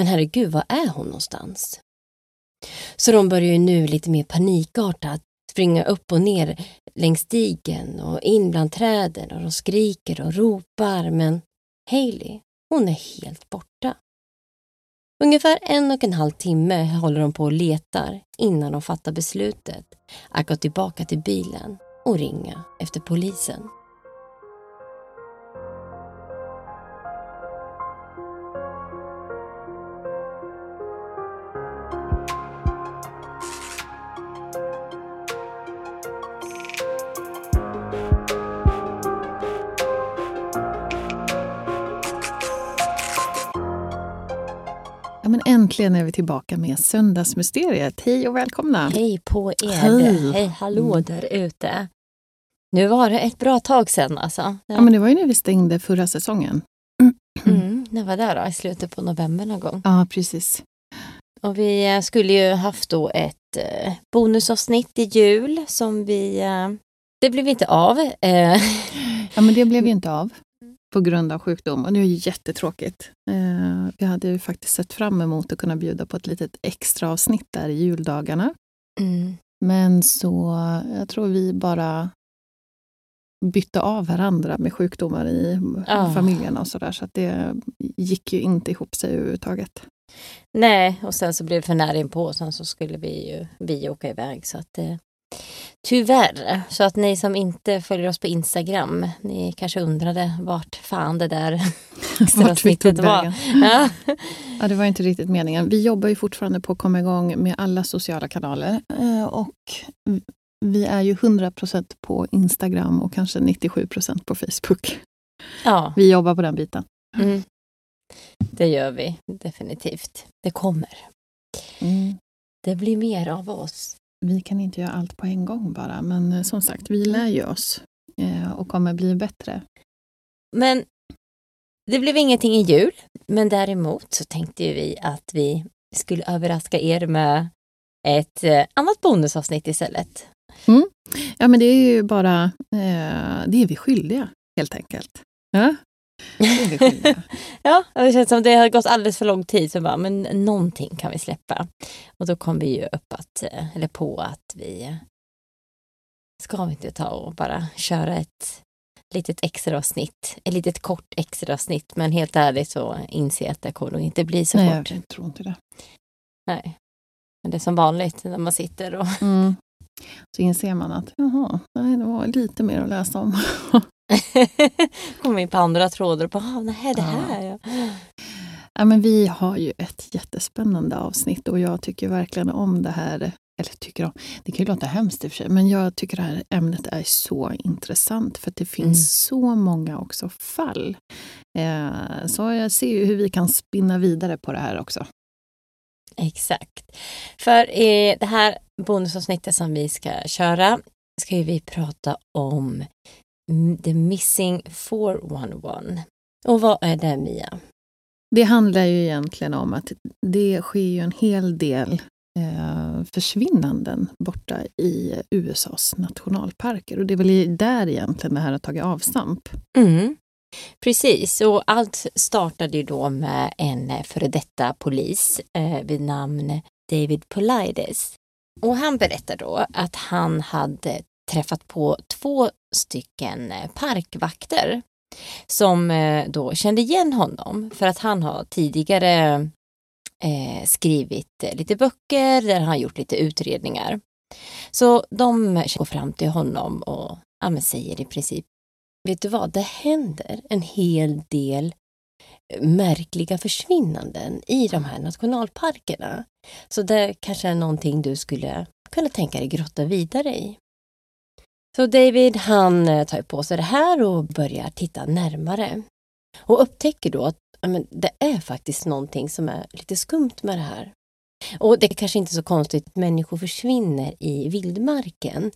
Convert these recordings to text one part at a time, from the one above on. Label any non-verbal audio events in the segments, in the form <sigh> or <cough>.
Men herregud, var är hon någonstans? Så de börjar ju nu lite mer panikartat springa upp och ner längs stigen och in bland träden och de skriker och ropar men Hailey, hon är helt borta. Ungefär en och en halv timme håller de på och letar innan de fattar beslutet att gå tillbaka till bilen och ringa efter polisen. Men äntligen är vi tillbaka med Söndagsmysteriet. Hej och välkomna! Hej på er! Hej. Hej hallå där ute! Nu var det ett bra tag sedan alltså. Ja, men det var ju när vi stängde förra säsongen. <clears throat> mm, det var där då, i slutet på november någon gång. Ja, precis. Och vi eh, skulle ju haft då ett eh, bonusavsnitt i jul som vi... Eh, det blev inte av. Ja, men det blev ju inte av på grund av sjukdom och det är ju jättetråkigt. Eh, vi hade ju faktiskt sett fram emot att kunna bjuda på ett litet extra avsnitt där i juldagarna. mm, Men så, jag tror vi bara bytte av varandra med sjukdomar i Ja. familjen och sådär. Så att det gick ju inte ihop sig överhuvudtaget. nej, och sen så blev det för nära inpå och sen så skulle vi ju vi åka iväg. Så att, eh, tyvärr, så att ni som inte följer oss på Instagram, ni kanske undrade vart fan det där <laughs> Vart vi tog var. <laughs> Ja. Ja, det var inte riktigt meningen. Vi jobbar ju fortfarande på att komma igång med alla sociala kanaler. Eh, Och vi är ju 100% på Instagram och kanske 97% på Facebook. ja. Vi jobbar på den biten. Mm. Det gör vi definitivt. Det kommer. Det blir mer av oss. Vi kan inte göra allt på en gång bara, men eh, som sagt, vi lär ju oss eh, och kommer bli bättre. Men det blev ingenting i jul. Men däremot så tänkte vi att vi skulle överraska er med ett eh, annat bonusavsnitt istället. Ja, men det är ju bara, eh, det är vi skyldiga helt enkelt. Ja, Ja, <laughs> det känns som det har gått alldeles för lång tid. Så bara, men någonting kan vi släppa. Och då kom vi ju upp att, eh, eller på att vi ska vi inte ta och bara köra ett litet extra avsnitt. Ett litet kort extra avsnitt. Men helt ärligt så inser jag att det kommer nog inte bli så Nej, kort. jag tror inte det. Nej. Men det är som vanligt när man sitter och Mm. Så inser man att jaha, nej, det var lite mer att läsa om. <laughs> kommer in på andra trådar och bara, ah, nej, det här. Ja. Ja, men vi har ju ett jättespännande avsnitt och jag tycker verkligen om det här. Eller tycker om, det kan ju låta hemskt i och för sig, men jag tycker det här ämnet är så intressant för att det finns Mm. så många också fall. Eh, så jag ser ju hur vi kan spinna vidare på det här också. Exakt. För i det här bonusavsnittet som vi ska köra ska vi prata om The Missing 411. Och vad är det Mia? Det handlar ju egentligen om att det sker ju en hel del eh, försvinnanden borta i USAs nationalparker. Och det är väl där egentligen det här har tagit avstamp. Mm. Precis, och allt startade ju då med en före detta polis eh, vid namn David Polides. Och han berättar då att han hade träffat på två stycken parkvakter som eh, då kände igen honom för att han har tidigare eh, skrivit lite böcker där han har gjort lite utredningar. Så de går fram till honom och ja, säger i princip vet du vad, det händer en hel del eh, märkliga försvinnanden i de här nationalparkerna. Så det kanske är någonting du skulle kunna tänka dig grotta vidare i. Så David han eh, tar på sig det här och börjar titta närmare. Och upptäcker då att men, det är faktiskt någonting som är lite skumt med det här. Och det är kanske inte så konstigt att människor försvinner i vildmarken.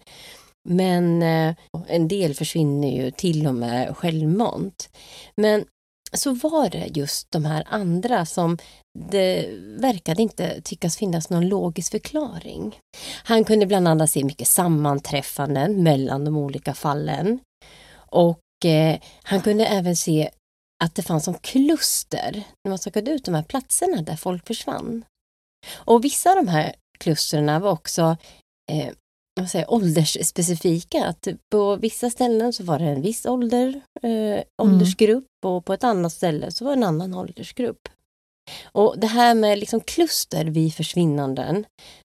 Men eh, en del försvinner ju till och med självmant. Men så var det just de här andra som det verkade inte tyckas finnas någon logisk förklaring. Han kunde bland annat se mycket sammanträffanden mellan de olika fallen. Och eh, han kunde även se att det fanns som kluster när man sökte ut de här platserna där folk försvann. Och vissa av de här klustren var också eh, vad säger, åldersspecifika. Att på vissa ställen så var det en viss ålder, eh, åldersgrupp mm. och på ett annat ställe så var det en annan åldersgrupp. Och det här med liksom kluster vid försvinnanden,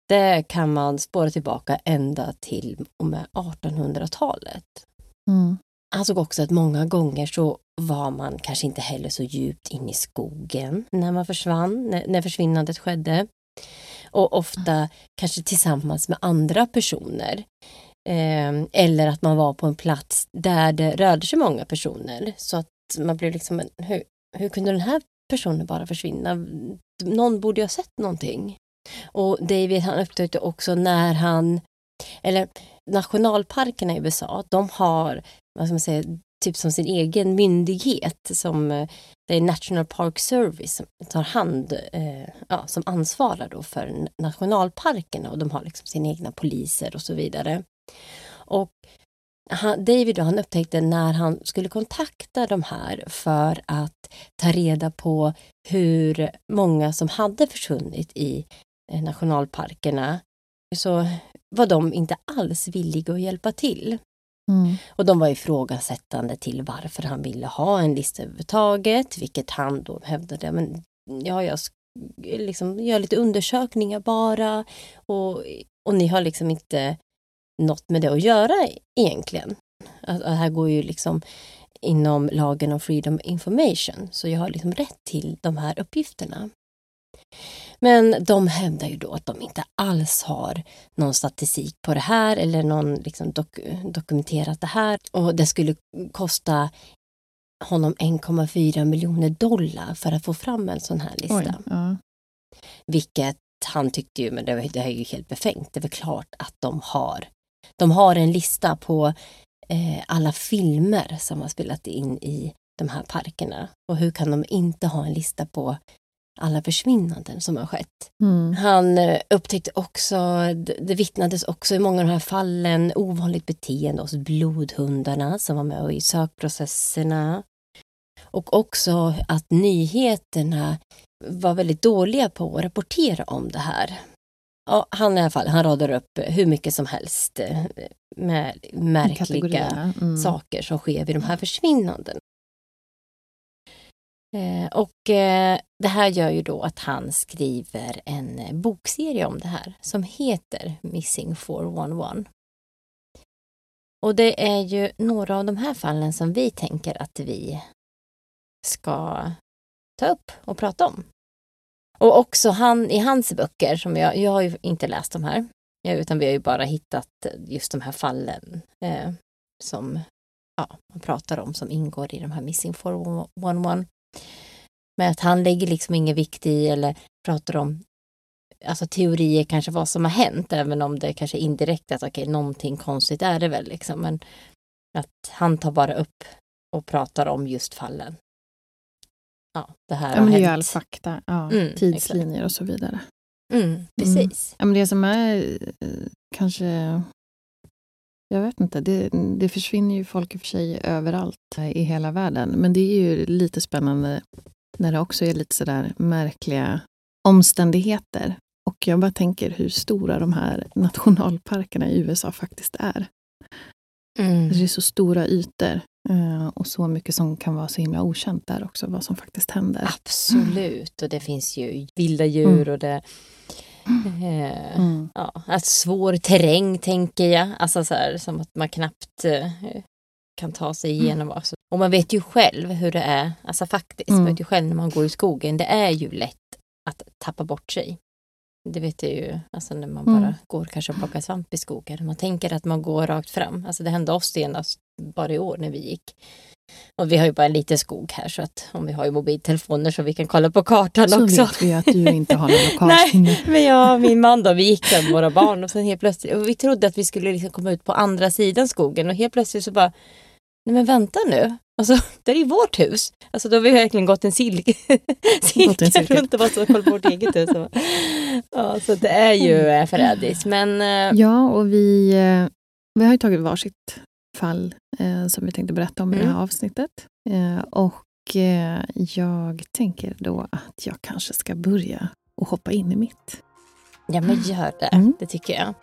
det kan man spåra tillbaka ända till och med 1800-talet. Mm. Han såg också att många gånger så var man kanske inte heller så djupt in i skogen när man försvann, när, när försvinnandet skedde. Och ofta kanske tillsammans med andra personer. Ehm, eller att man var på en plats där det rörde sig många personer. Så att man blev liksom, hur, hur kunde den här personen bara försvinna? Någon borde ju ha sett någonting. Och David han upptäckte också när han, eller nationalparkerna i USA, de har, vad ska man säga, typ som sin egen myndighet som eh, det är National Park Service som tar hand, eh, ja, som ansvarar då för nationalparkerna och de har liksom sina egna poliser och så vidare. Och han, David då, han upptäckte när han skulle kontakta de här för att ta reda på hur många som hade försvunnit i eh, nationalparkerna så var de inte alls villiga att hjälpa till. Mm. Och de var ifrågasättande till varför han ville ha en lista överhuvudtaget, vilket han då hävdade, men ja, jag liksom gör lite undersökningar bara och, och ni har liksom inte något med det att göra egentligen. Att, att här går ju liksom inom lagen om freedom information, så jag har liksom rätt till de här uppgifterna. Men de hävdar ju då att de inte alls har någon statistik på det här eller någon liksom dok dokumenterat det här. Och det skulle kosta honom 1,4 miljoner dollar för att få fram en sån här lista. Oj, ja. Vilket han tyckte ju, men det, det är ju helt befängt. Det är väl klart att de har. De har en lista på eh, alla filmer som har spelat in i de här parkerna. Och hur kan de inte ha en lista på alla försvinnanden som har skett. Mm. Han eh, upptäckte också, det vittnades också i många av de här fallen, ovanligt beteende hos blodhundarna som var med i sökprocesserna. Och också att nyheterna var väldigt dåliga på att rapportera om det här. Ja, han i alla fall, han radar upp hur mycket som helst eh, med märkliga mm. saker som sker vid de här försvinnandena. Eh, och eh, det här gör ju då att han skriver en eh, bokserie om det här som heter Missing 411. Och det är ju några av de här fallen som vi tänker att vi ska ta upp och prata om. Och också han, i hans böcker, som jag, jag har ju inte läst de här, eh, utan vi har ju bara hittat just de här fallen eh, som ja, man pratar om som ingår i de här Missing 411. Men att han lägger liksom ingen vikt i eller pratar om alltså teorier kanske vad som har hänt, även om det kanske är indirekt att okej, okay, någonting konstigt är det väl liksom. Men Att han tar bara upp och pratar om just fallen. Ja, det här Ja, har men det är hänt. all fakta, ja, Mm, tidslinjer och så vidare. Mm, precis. Ja, men det som är eh, kanske... Jag vet inte, det, det försvinner ju folk i och för sig överallt i hela världen. Men det är ju lite spännande när det också är lite sådär märkliga omständigheter. Och jag bara tänker hur stora de här <laughs> nationalparkerna i USA faktiskt är. Mm. Det är så stora ytor eh, och så mycket som kan vara så himla okänt där också, vad som faktiskt händer. Absolut, och det finns ju vilda djur och det... Eh, Mm. ja, alltså svår terräng tänker jag. Alltså så här, som att man knappt eh, kan ta sig Mm. igenom. Alltså, och man vet ju själv hur det är. Alltså faktiskt, Mm. man vet ju själv när man går i skogen. Det är ju lätt att tappa bort sig. Det vet jag ju alltså när man Mm. bara går kanske och plockar svamp i skogen. Man tänker att man går rakt fram. Alltså det hände oss senast bara i år när vi gick. Och vi har ju bara en liten skog här så att om vi har ju mobiltelefoner så vi kan kolla på kartan Så också. vet vi att du inte har någon <laughs> lokalsinne. Men jag och min man då, vi gick där med våra barn och sen helt plötsligt, och vi trodde att vi skulle liksom komma ut på andra sidan skogen och helt plötsligt så bara, nej men vänta nu, alltså det är ju vårt hus. Alltså då har vi verkligen gått en cirkel. runt och bara så kolla på vårt eget hus. Ja, så det är ju eh, förrädiskt men eh, Ja, och vi, eh, vi har ju tagit varsitt fall eh, som vi tänkte berätta om i det Mm. här avsnittet. Eh, och eh, jag tänker då att jag kanske ska börja och hoppa in i mitt. ja men gör det, Mm. det tycker jag.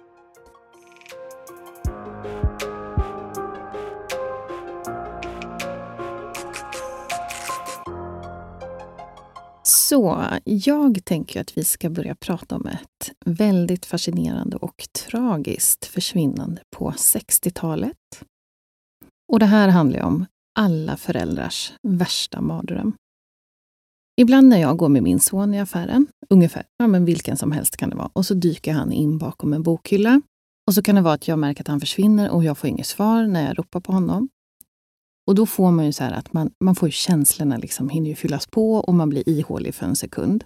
Så jag tänker att vi ska börja prata om ett väldigt fascinerande och tragiskt försvinnande på 60-talet. Och det här handlar om alla föräldrars värsta mardröm. Ibland när jag går med min son i affären, ungefär ja, men vilken som helst kan det vara, och så dyker han in bakom en bokhylla. Och så kan det vara att jag märker att han försvinner och jag får inget svar när jag ropar på honom. Och då får man ju så här att man, man får ju känslorna liksom hinner ju fyllas på och man blir ihålig för en sekund.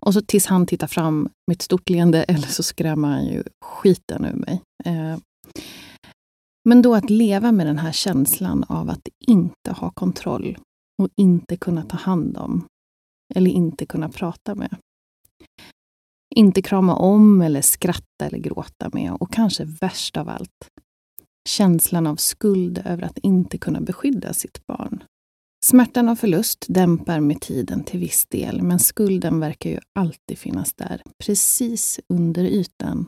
Och så tills han tittar fram med ett stort leende <laughs> eller så skrämmer han ju skiten ur mig. Eh, men då att leva med den här känslan av att inte ha kontroll och inte kunna ta hand om eller inte kunna prata med. Inte krama om eller skratta eller gråta med och kanske värst av allt, känslan av skuld över att inte kunna beskydda sitt barn. Smärtan av förlust dämpar med tiden till viss del, men skulden verkar ju alltid finnas där, precis under ytan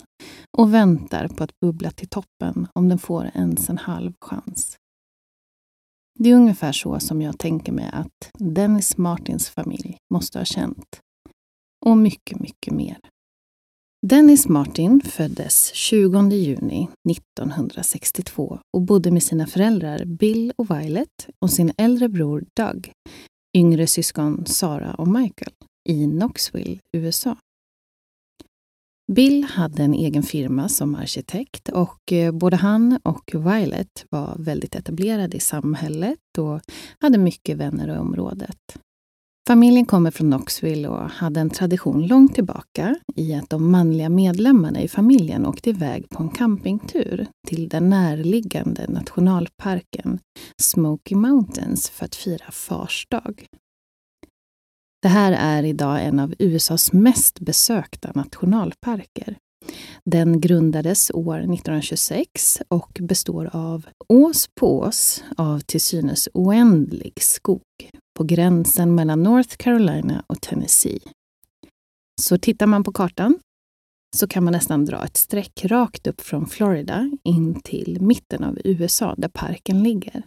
och väntar på att bubbla till toppen om den får ens en halv chans. Det är ungefär så som jag tänker mig att Dennis Martins familj måste ha känt. Och mycket, mycket mer. Dennis Martin föddes 20 juni 1962 och bodde med sina föräldrar Bill och Violet och sin äldre bror Doug, yngre syskon Sara och Michael, i Knoxville, USA. Bill hade en egen firma som arkitekt och eh, både han och Violet var väldigt etablerade i samhället och hade mycket vänner i området. Familjen kommer från Knoxville och hade en tradition långt tillbaka i att de manliga medlemmarna i familjen åkte iväg på en campingtur till den närliggande nationalparken Smoky Mountains för att fira Fars dag. Det här är idag en av USAs mest besökta nationalparker. Den grundades år 1926 och består av ås på ås av till synes oändlig skog på gränsen mellan North Carolina och Tennessee. Så tittar man på kartan så kan man nästan dra ett streck rakt upp från Florida in till mitten av USA där parken ligger.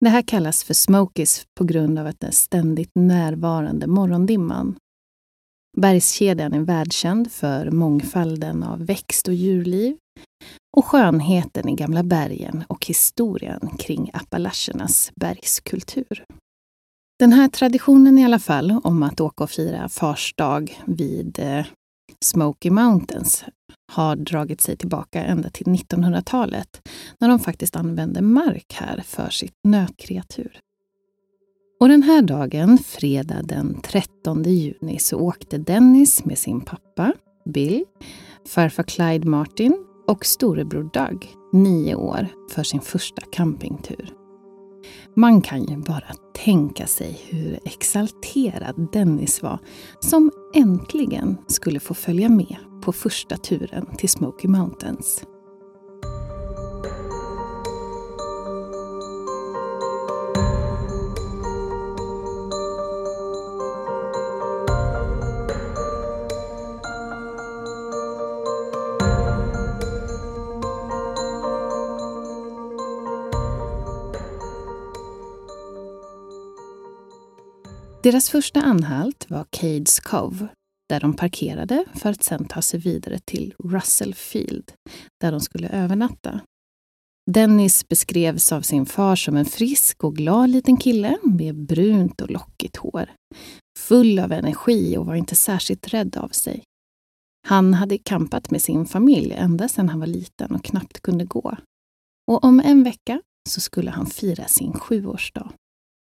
Det här kallas för Smokies på grund av att den ständigt närvarande morgondimman. Bergskedjan är världskänd för mångfalden av växt och djurliv och skönheten i gamla bergen och historien kring Appalachernas bergskultur. Den här traditionen i alla fall om att åka och fira Fars dag vid eh, Smoky Mountains har dragit sig tillbaka ända till 1900-talet när de faktiskt använde mark här för sitt nötkreatur. Och den här dagen, fredag den 13 juni, så åkte Dennis med sin pappa, Bill, farfar Clyde Martin, och storebror Doug, nio år, för sin första campingtur. Man kan ju bara tänka sig hur exalterad Dennis var som äntligen skulle få följa med på första turen till Smoky Mountains. Deras första anhalt var Cades Cove där de parkerade för att sedan ta sig vidare till Russell Field där de skulle övernatta. Dennis beskrevs av sin far som en frisk och glad liten kille med brunt och lockigt hår. Full av energi och var inte särskilt rädd av sig. Han hade kampat med sin familj ända sedan han var liten och knappt kunde gå. Och om en vecka så skulle han fira sin sjuårsdag.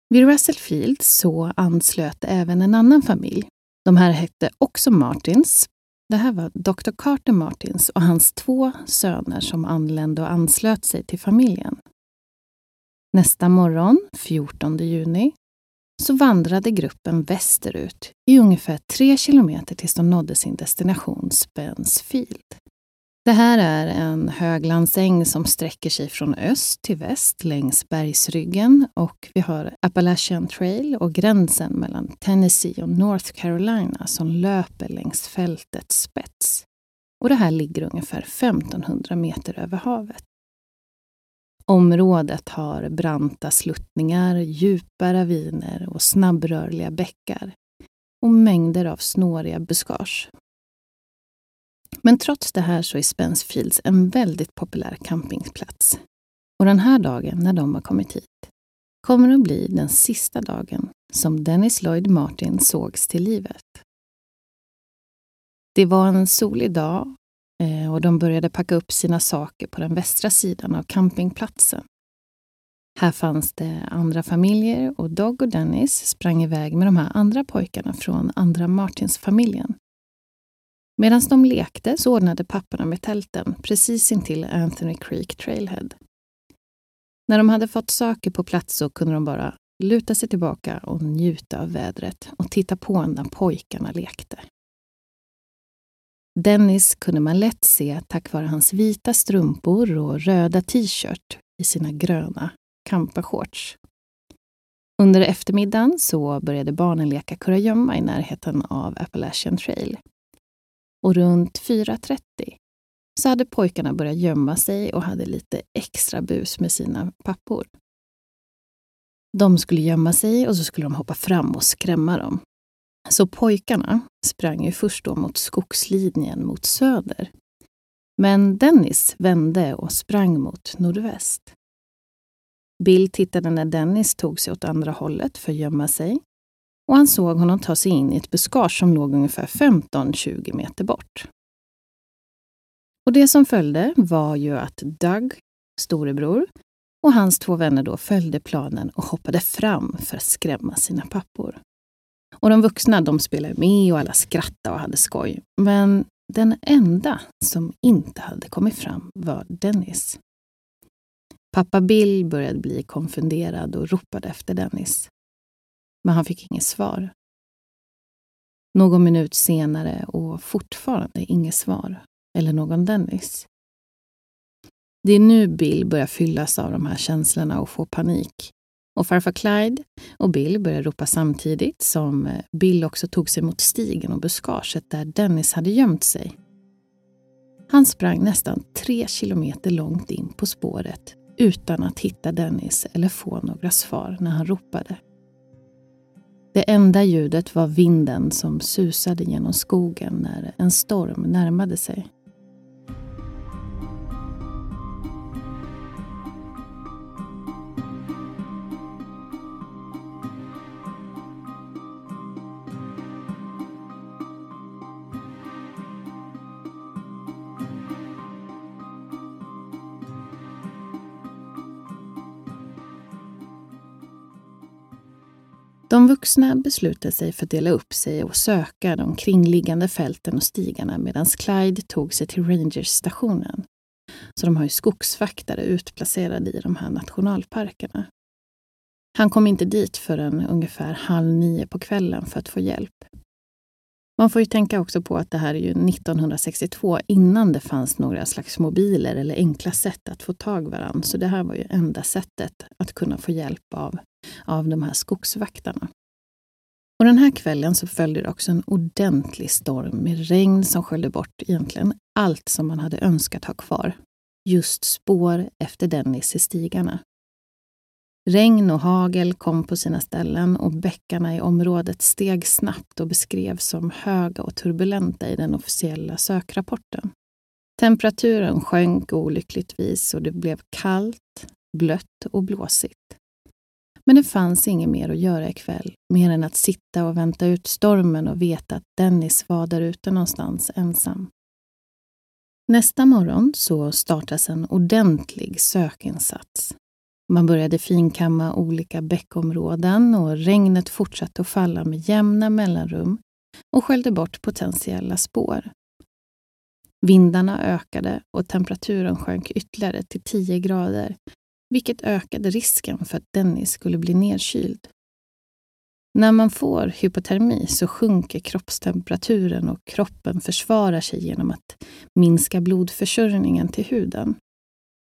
Vid Russell Field så anslöt även en annan familj. De här hette också Martins. Det här var Dr. Carter Martins och hans två söner som anlände och anslöt sig till familjen. Nästa morgon, 14 juni, så vandrade gruppen västerut i ungefär tre kilometer tills de nådde sin destination Spence Field. Det här är en höglandsäng som sträcker sig från öst till väst längs bergsryggen och vi har Appalachian Trail och gränsen mellan Tennessee och North Carolina som löper längs fältets spets. Och det här ligger ungefär 1500 meter över havet. Området har branta sluttningar, djupa raviner och snabbrörliga bäckar och mängder av snåriga buskage men trots det här så är Spencefields en väldigt populär campingplats. Och den här dagen, när de har kommit hit, kommer att bli den sista dagen som Dennis Lloyd Martin sågs till livet. Det var en solig dag eh, och de började packa upp sina saker på den västra sidan av campingplatsen. Här fanns det andra familjer och Dog och Dennis sprang iväg med de här andra pojkarna från andra Martins-familjen Medan de lekte så ordnade papporna med tälten precis intill Anthony Creek Trailhead. När de hade fått saker på plats så kunde de bara luta sig tillbaka och njuta av vädret och titta på när pojkarna lekte. Dennis kunde man lätt se tack vare hans vita strumpor och röda t-shirt i sina gröna campashorts. Under eftermiddagen så började barnen leka kurragömma i närheten av Appalachian Trail och runt 4.30 så hade pojkarna börjat gömma sig och hade lite extra bus med sina pappor. De skulle gömma sig och så skulle de hoppa fram och skrämma dem. Så pojkarna sprang ju först då mot skogslinjen mot söder. Men Dennis vände och sprang mot nordväst. Bill tittade när Dennis tog sig åt andra hållet för att gömma sig och han såg honom ta sig in i ett buskage som låg ungefär 15-20 meter bort. Och det som följde var ju att Doug, storebror, och hans två vänner då följde planen och hoppade fram för att skrämma sina pappor. Och de vuxna de spelade med och alla skrattade och hade skoj. Men den enda som inte hade kommit fram var Dennis. Pappa Bill började bli konfunderad och ropade efter Dennis men han fick inget svar. Någon minut senare och fortfarande inget svar. Eller någon Dennis. Det är nu Bill börjar fyllas av de här känslorna och få panik. Och farfar Clyde och Bill börjar ropa samtidigt som eh, Bill också tog sig mot stigen och buskaget där Dennis hade gömt sig. Han sprang nästan tre kilometer långt in på spåret utan att hitta Dennis eller få några svar när han ropade. Det enda ljudet var vinden som susade genom skogen när en storm närmade sig. De vuxna beslutade sig för att dela upp sig och söka de kringliggande fälten och stigarna medan Clyde tog sig till Rangersstationen Så de har ju skogsvaktare utplacerade i de här nationalparkerna. Han kom inte dit förrän ungefär halv nio på kvällen för att få hjälp. Man får ju tänka också på att det här är ju 1962 innan det fanns några slags mobiler eller enkla sätt att få tag varann. Så det här var ju enda sättet att kunna få hjälp av, av de här skogsvaktarna. Och den här kvällen så följde det också en ordentlig storm med regn som sköljde bort egentligen allt som man hade önskat ha kvar. Just spår efter Dennis i stigarna. Regn och hagel kom på sina ställen och bäckarna i området steg snabbt och beskrevs som höga och turbulenta i den officiella sökrapporten. Temperaturen sjönk olyckligtvis och det blev kallt, blött och blåsigt. Men det fanns inget mer att göra ikväll, mer än att sitta och vänta ut stormen och veta att Dennis var där ute någonstans ensam. Nästa morgon så startas en ordentlig sökinsats. Man började finkamma olika bäckområden och regnet fortsatte att falla med jämna mellanrum och sköljde bort potentiella spår. Vindarna ökade och temperaturen sjönk ytterligare till 10 grader, vilket ökade risken för att Dennis skulle bli nedkyld. När man får hypotermi så sjunker kroppstemperaturen och kroppen försvarar sig genom att minska blodförsörjningen till huden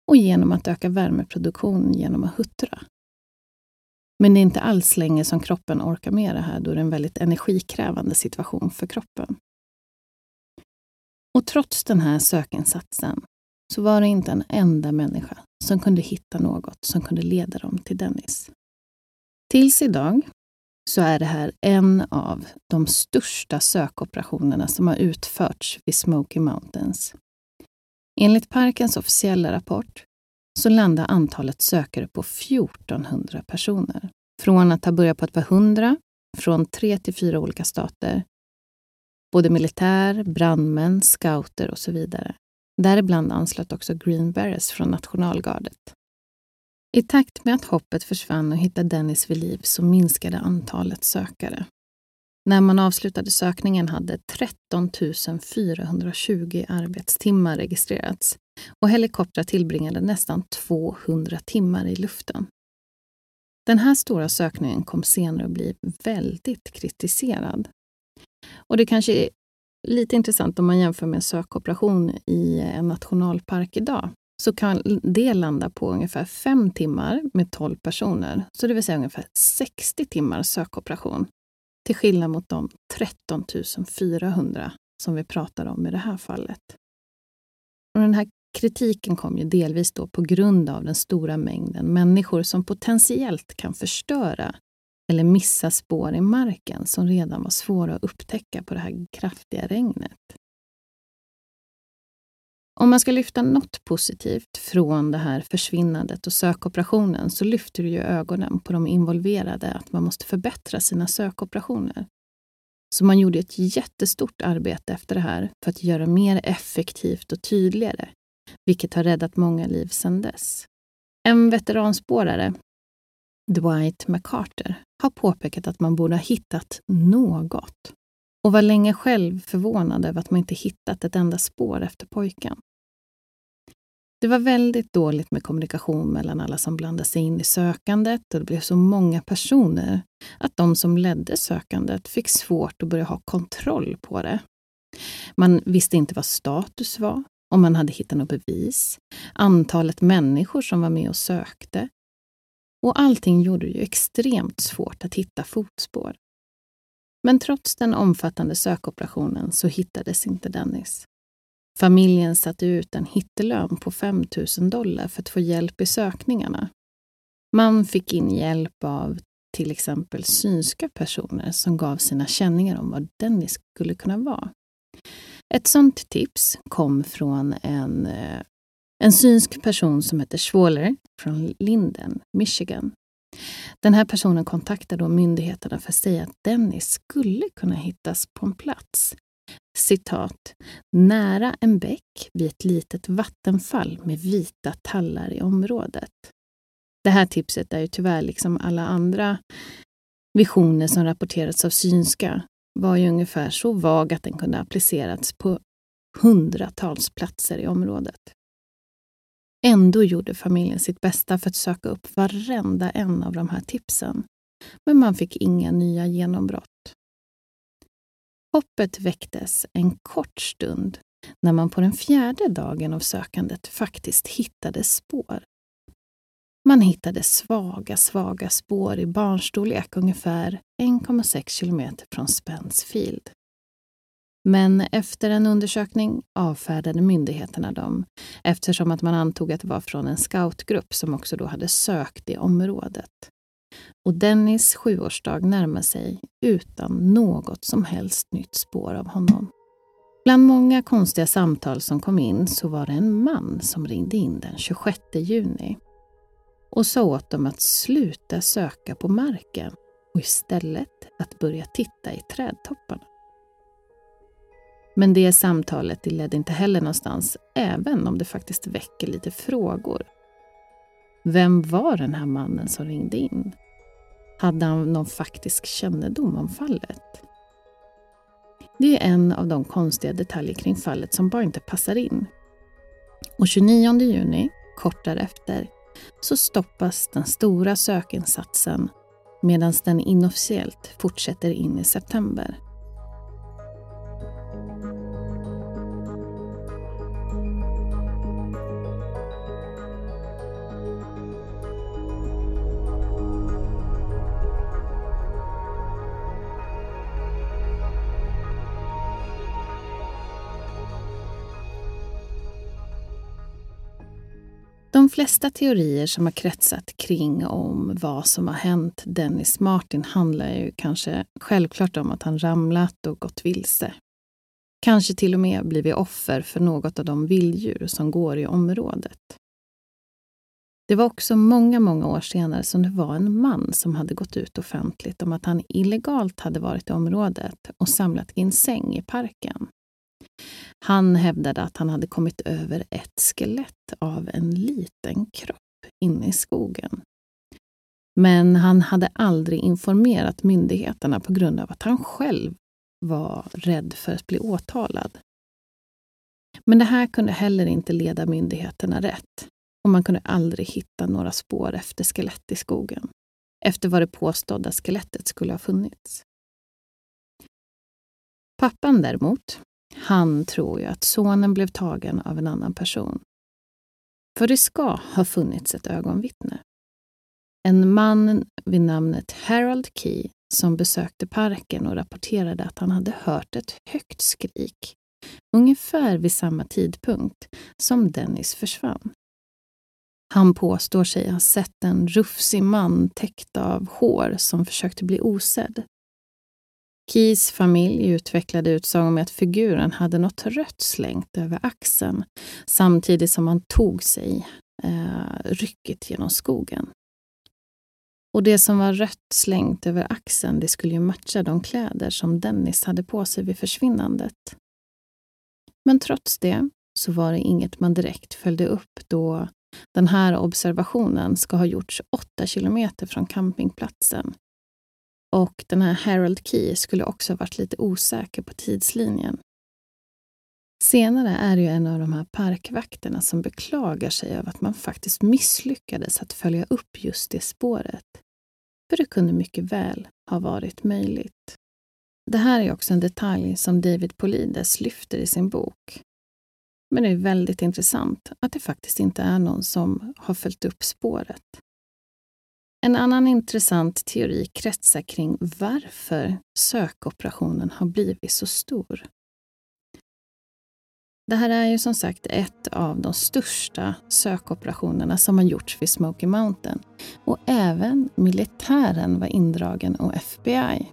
och genom att öka värmeproduktion genom att huttra. Men det är inte alls länge som kroppen orkar med det här då det är en väldigt energikrävande situation för kroppen. Och trots den här sökinsatsen så var det inte en enda människa som kunde hitta något som kunde leda dem till Dennis. Tills idag så är det här en av de största sökoperationerna som har utförts vid Smoky Mountains. Enligt parkens officiella rapport så landar antalet sökare på 1400 personer. Från att ha börjat på att vara 100, från tre till fyra olika stater. Både militär, brandmän, scouter och så vidare. Däribland anslöt också Green Berets från nationalgardet. I takt med att hoppet försvann och hittade Dennis vid liv så minskade antalet sökare. När man avslutade sökningen hade 13 420 arbetstimmar registrerats och helikoptrar tillbringade nästan 200 timmar i luften. Den här stora sökningen kom senare att bli väldigt kritiserad. Och det kanske lite intressant om man jämför med en sökoperation i en nationalpark idag så kan det landa på ungefär fem timmar med 12 personer. Så det vill säga ungefär 60 timmar sökoperation. Till skillnad mot de 13 400 som vi pratar om i det här fallet. Och den här kritiken kom ju delvis då på grund av den stora mängden människor som potentiellt kan förstöra eller missa spår i marken som redan var svåra att upptäcka på det här kraftiga regnet. Om man ska lyfta något positivt från det här försvinnandet och sökoperationen så lyfter det ju ögonen på de involverade att man måste förbättra sina sökoperationer. Så man gjorde ett jättestort arbete efter det här för att göra mer effektivt och tydligare, vilket har räddat många liv sedan dess. En veteranspårare, Dwight McCarter, har påpekat att man borde ha hittat något och var länge själv förvånad över att man inte hittat ett enda spår efter pojken. Det var väldigt dåligt med kommunikation mellan alla som blandade sig in i sökandet och det blev så många personer att de som ledde sökandet fick svårt att börja ha kontroll på det. Man visste inte vad status var, om man hade hittat något bevis, antalet människor som var med och sökte. Och allting gjorde det ju extremt svårt att hitta fotspår. Men trots den omfattande sökoperationen så hittades inte Dennis. Familjen satte ut en hittelön på 5 000 dollar för att få hjälp i sökningarna. Man fick in hjälp av till exempel synska personer som gav sina känningar om vad Dennis skulle kunna vara. Ett sånt tips kom från en, eh, en synsk person som heter Schwaller från Linden, Michigan. Den här personen kontaktade då myndigheterna för att säga att Dennis skulle kunna hittas på en plats citat, nära en bäck vid ett litet vattenfall med vita tallar i området. Det här tipset är ju tyvärr liksom alla andra visioner som rapporterats av synska var ju ungefär så vag att den kunde applicerats på hundratals platser i området. Ändå gjorde familjen sitt bästa för att söka upp varenda en av de här tipsen. Men man fick inga nya genombrott. Hoppet väcktes en kort stund när man på den fjärde dagen av sökandet faktiskt hittade spår. Man hittade svaga, svaga spår i barnstorlek ungefär 1,6 kilometer från Spensfield. Men efter en undersökning avfärdade myndigheterna dem eftersom att man antog att det var från en scoutgrupp som också då hade sökt i området. Och Dennis sjuårsdag närmar sig utan något som helst nytt spår av honom. Bland många konstiga samtal som kom in så var det en man som ringde in den 26 juni och sa åt dem att sluta söka på marken och istället att börja titta i trädtopparna. Men det samtalet det ledde inte heller någonstans, även om det faktiskt väcker lite frågor. Vem var den här mannen som ringde in? Hade han någon faktisk kännedom om fallet? Det är en av de konstiga detaljer kring fallet som bara inte passar in. Och 29 juni, kort därefter, så stoppas den stora sökinsatsen medan den inofficiellt fortsätter in i september. De flesta teorier som har kretsat kring om vad som har hänt Dennis Martin handlar ju kanske självklart om att han ramlat och gått vilse. Kanske till och med blivit offer för något av de vilddjur som går i området. Det var också många, många år senare som det var en man som hade gått ut offentligt om att han illegalt hade varit i området och samlat in säng i parken. Han hävdade att han hade kommit över ett skelett av en liten kropp inne i skogen. Men han hade aldrig informerat myndigheterna på grund av att han själv var rädd för att bli åtalad. Men det här kunde heller inte leda myndigheterna rätt och man kunde aldrig hitta några spår efter skelett i skogen, efter vad det påstådda skelettet skulle ha funnits. Pappan däremot, han tror ju att sonen blev tagen av en annan person. För det ska ha funnits ett ögonvittne. En man vid namnet Harold Key som besökte parken och rapporterade att han hade hört ett högt skrik ungefär vid samma tidpunkt som Dennis försvann. Han påstår sig ha sett en rufsig man täckt av hår som försökte bli osedd. Keys familj utvecklade utsagor med att figuren hade något rött slängt över axeln samtidigt som han tog sig eh, rycket genom skogen. Och det som var rött slängt över axeln det skulle ju matcha de kläder som Dennis hade på sig vid försvinnandet. Men trots det så var det inget man direkt följde upp då den här observationen ska ha gjorts åtta kilometer från campingplatsen och den här Harold Key skulle också ha varit lite osäker på tidslinjen. Senare är det ju en av de här parkvakterna som beklagar sig över att man faktiskt misslyckades att följa upp just det spåret. För det kunde mycket väl ha varit möjligt. Det här är också en detalj som David Polides lyfter i sin bok. Men det är väldigt intressant att det faktiskt inte är någon som har följt upp spåret. En annan intressant teori kretsar kring varför sökoperationen har blivit så stor. Det här är ju som sagt ett av de största sökoperationerna som har gjorts vid Smoky Mountain. Och även militären var indragen och FBI.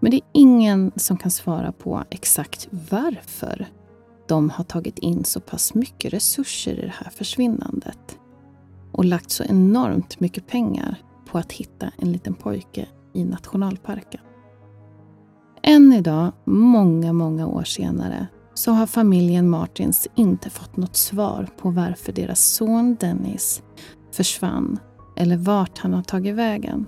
Men det är ingen som kan svara på exakt varför de har tagit in så pass mycket resurser i det här försvinnandet och lagt så enormt mycket pengar på att hitta en liten pojke i nationalparken. Än idag, många, många år senare, så har familjen Martins inte fått något svar på varför deras son Dennis försvann eller vart han har tagit vägen.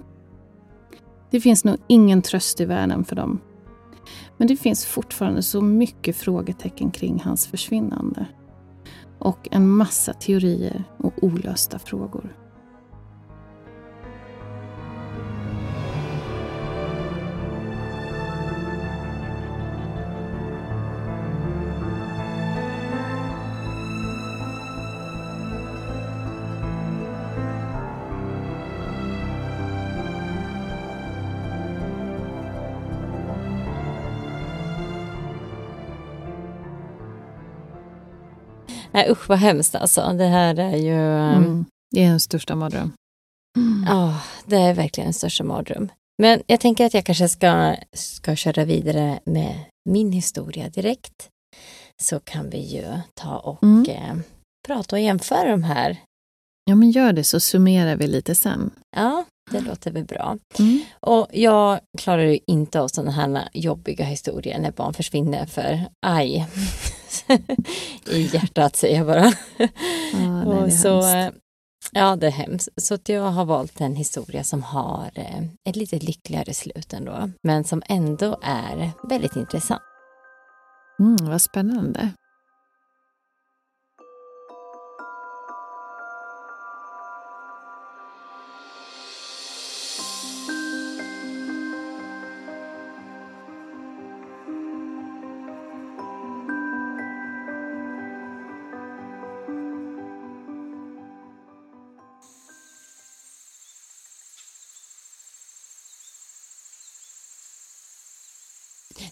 Det finns nog ingen tröst i världen för dem. Men det finns fortfarande så mycket frågetecken kring hans försvinnande och en massa teorier och olösta frågor. Nej usch vad hemskt alltså. Det här är ju... Mm. Det är en största mardröm. Ja, oh, det är verkligen en största mardröm. Men jag tänker att jag kanske ska, ska köra vidare med min historia direkt. Så kan vi ju ta och mm. eh, prata och jämföra de här. Ja, men gör det så summerar vi lite sen. Ja, det låter väl bra. Mm. Och jag klarar ju inte av sådana här jobbiga historier när barn försvinner för aj <laughs> i hjärtat säger jag bara. Ja, <laughs> nej, och så, hemskt. Ja, det är hemskt. Så att jag har valt en historia som har eh, ett lite lyckligare slut ändå, men som ändå är väldigt intressant. Mm, vad spännande.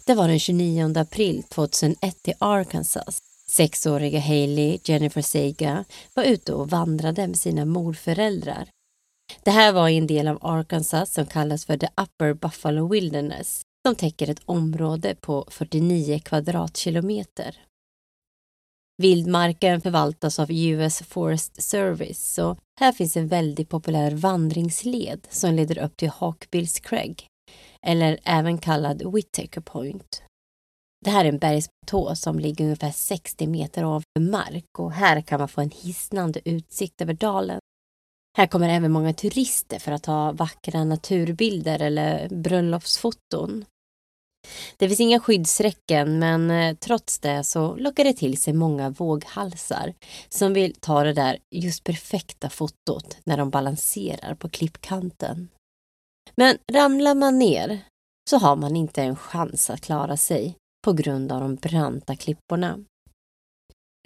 Det var den 29 april 2001 i Arkansas. Sexåriga Hailey Jennifer Sega var ute och vandrade med sina morföräldrar. Det här var i en del av Arkansas som kallas för The Upper Buffalo Wilderness som täcker ett område på 49 kvadratkilometer. Vildmarken förvaltas av US Forest Service och här finns en väldigt populär vandringsled som leder upp till Hawkbills Crag eller även kallad Whittaker Point. Det här är en bergsplatå som ligger ungefär 60 meter ovanför mark och här kan man få en hisnande utsikt över dalen. Här kommer även många turister för att ta vackra naturbilder eller bröllopsfoton. Det finns inga skyddsräcken men eh, trots det så lockar det till sig många våghalsar som vill ta det där just perfekta fotot när de balanserar på klippkanten. Men ramlar man ner så har man inte en chans att klara sig på grund av de branta klipporna.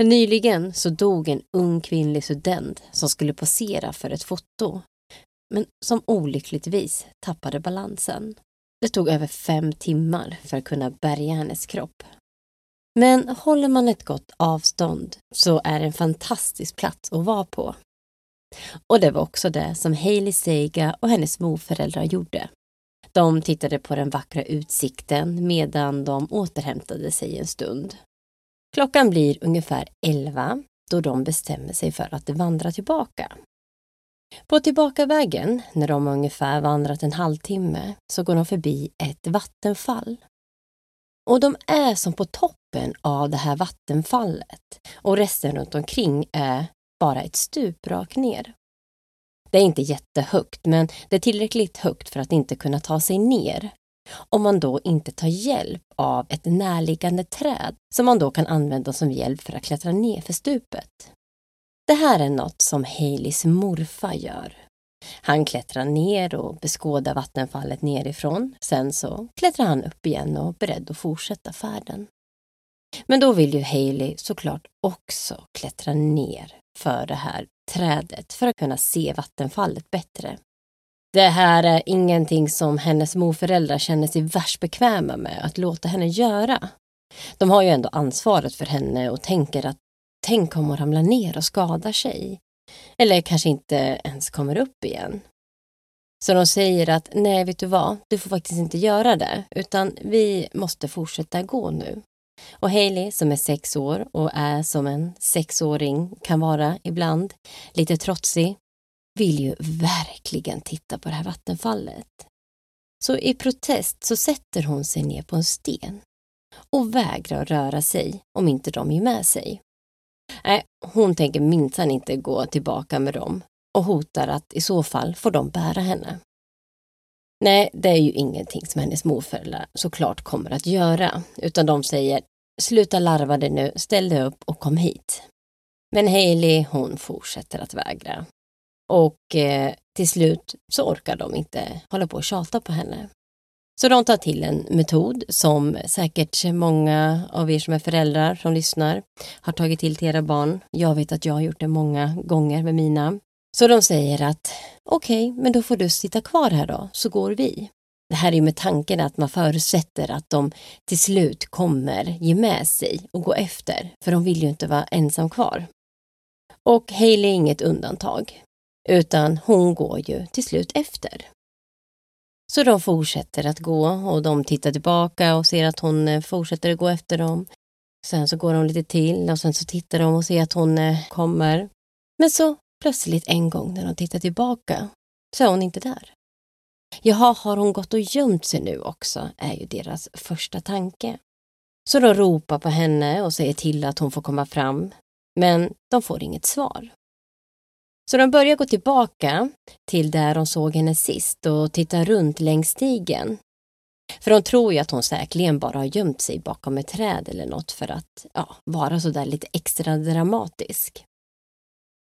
Nyligen så dog en ung kvinnlig student som skulle posera för ett foto, men som olyckligtvis tappade balansen. Det tog över fem timmar för att kunna bärga hennes kropp. Men håller man ett gott avstånd så är det en fantastisk plats att vara på. Och det var också det som Hailey Sega och hennes morföräldrar gjorde. De tittade på den vackra utsikten medan de återhämtade sig en stund. Klockan blir ungefär elva då de bestämmer sig för att vandra tillbaka. På tillbakavägen, när de ungefär vandrat en halvtimme, så går de förbi ett vattenfall. Och de är som på toppen av det här vattenfallet och resten runt omkring är bara ett stup rakt ner. Det är inte jättehögt, men det är tillräckligt högt för att inte kunna ta sig ner. Om man då inte tar hjälp av ett närliggande träd som man då kan använda som hjälp för att klättra ner för stupet. Det här är något som Haleys morfar gör. Han klättrar ner och beskådar vattenfallet nerifrån. Sen så klättrar han upp igen och är beredd att fortsätta färden. Men då vill ju Haley såklart också klättra ner för det här trädet för att kunna se vattenfallet bättre. Det här är ingenting som hennes morföräldrar känner sig värst bekväma med att låta henne göra. De har ju ändå ansvaret för henne och tänker att tänk om hon ramlar ner och skadar sig. Eller kanske inte ens kommer upp igen. Så de säger att nej, vet du vad, du får faktiskt inte göra det, utan vi måste fortsätta gå nu. Och Hailey som är sex år och är som en sexåring kan vara ibland, lite trotsig, vill ju verkligen titta på det här vattenfallet. Så i protest så sätter hon sig ner på en sten och vägrar röra sig om inte de är med sig. Nej, hon tänker minsann inte gå tillbaka med dem och hotar att i så fall får de bära henne. Nej, det är ju ingenting som hennes morföräldrar såklart kommer att göra, utan de säger sluta larva dig nu, ställ dig upp och kom hit. Men Hailey hon fortsätter att vägra. Och eh, till slut så orkar de inte hålla på och tjata på henne. Så de tar till en metod som säkert många av er som är föräldrar som lyssnar har tagit till till era barn. Jag vet att jag har gjort det många gånger med mina. Så de säger att okej, okay, men då får du sitta kvar här då, så går vi. Det här är ju med tanken att man förutsätter att de till slut kommer ge med sig och gå efter, för de vill ju inte vara ensam kvar. Och Hailey är inget undantag, utan hon går ju till slut efter. Så de fortsätter att gå och de tittar tillbaka och ser att hon eh, fortsätter att gå efter dem. Sen så går de lite till och sen så tittar de och ser att hon eh, kommer. Men så plötsligt en gång när de tittar tillbaka så är hon inte där. Jaha, har hon gått och gömt sig nu också, är ju deras första tanke. Så de ropar på henne och säger till att hon får komma fram, men de får inget svar. Så de börjar gå tillbaka till där de såg henne sist och tittar runt längs stigen. För de tror ju att hon säkerligen bara har gömt sig bakom ett träd eller något för att ja, vara sådär lite extra dramatisk.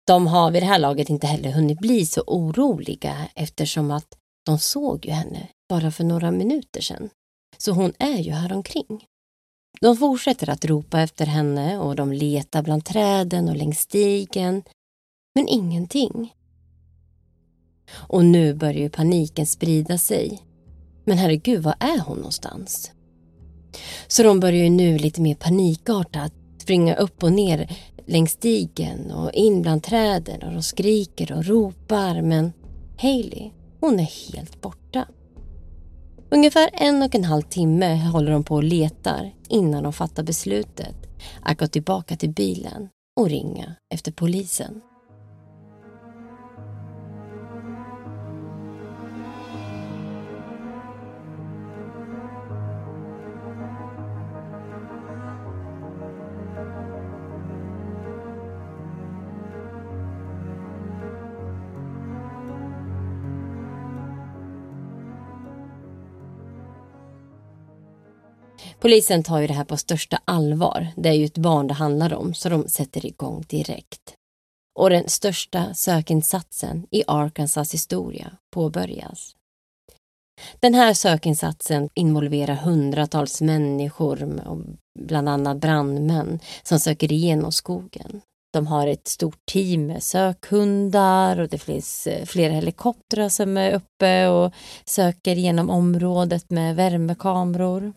De har vid det här laget inte heller hunnit bli så oroliga eftersom att de såg ju henne bara för några minuter sedan. Så hon är ju här omkring. De fortsätter att ropa efter henne och de letar bland träden och längs stigen men ingenting. Och nu börjar ju paniken sprida sig. Men herregud, var är hon någonstans? Så de börjar ju nu lite mer panikartat springa upp och ner längs stigen och in bland träden och de skriker och ropar men Hailey, hon är helt borta. Ungefär en och en halv timme håller de på och letar innan de fattar beslutet att gå tillbaka till bilen och ringa efter polisen. Polisen tar ju det här på största allvar. Det är ju ett barn det handlar om, så de sätter igång direkt. Och den största sökinsatsen i Arkansas historia påbörjas. Den här sökinsatsen involverar hundratals människor, bland annat brandmän, som söker igenom skogen. De har ett stort team med sökhundar och det finns eh, flera helikoptrar som är uppe och söker genom området med värmekameror.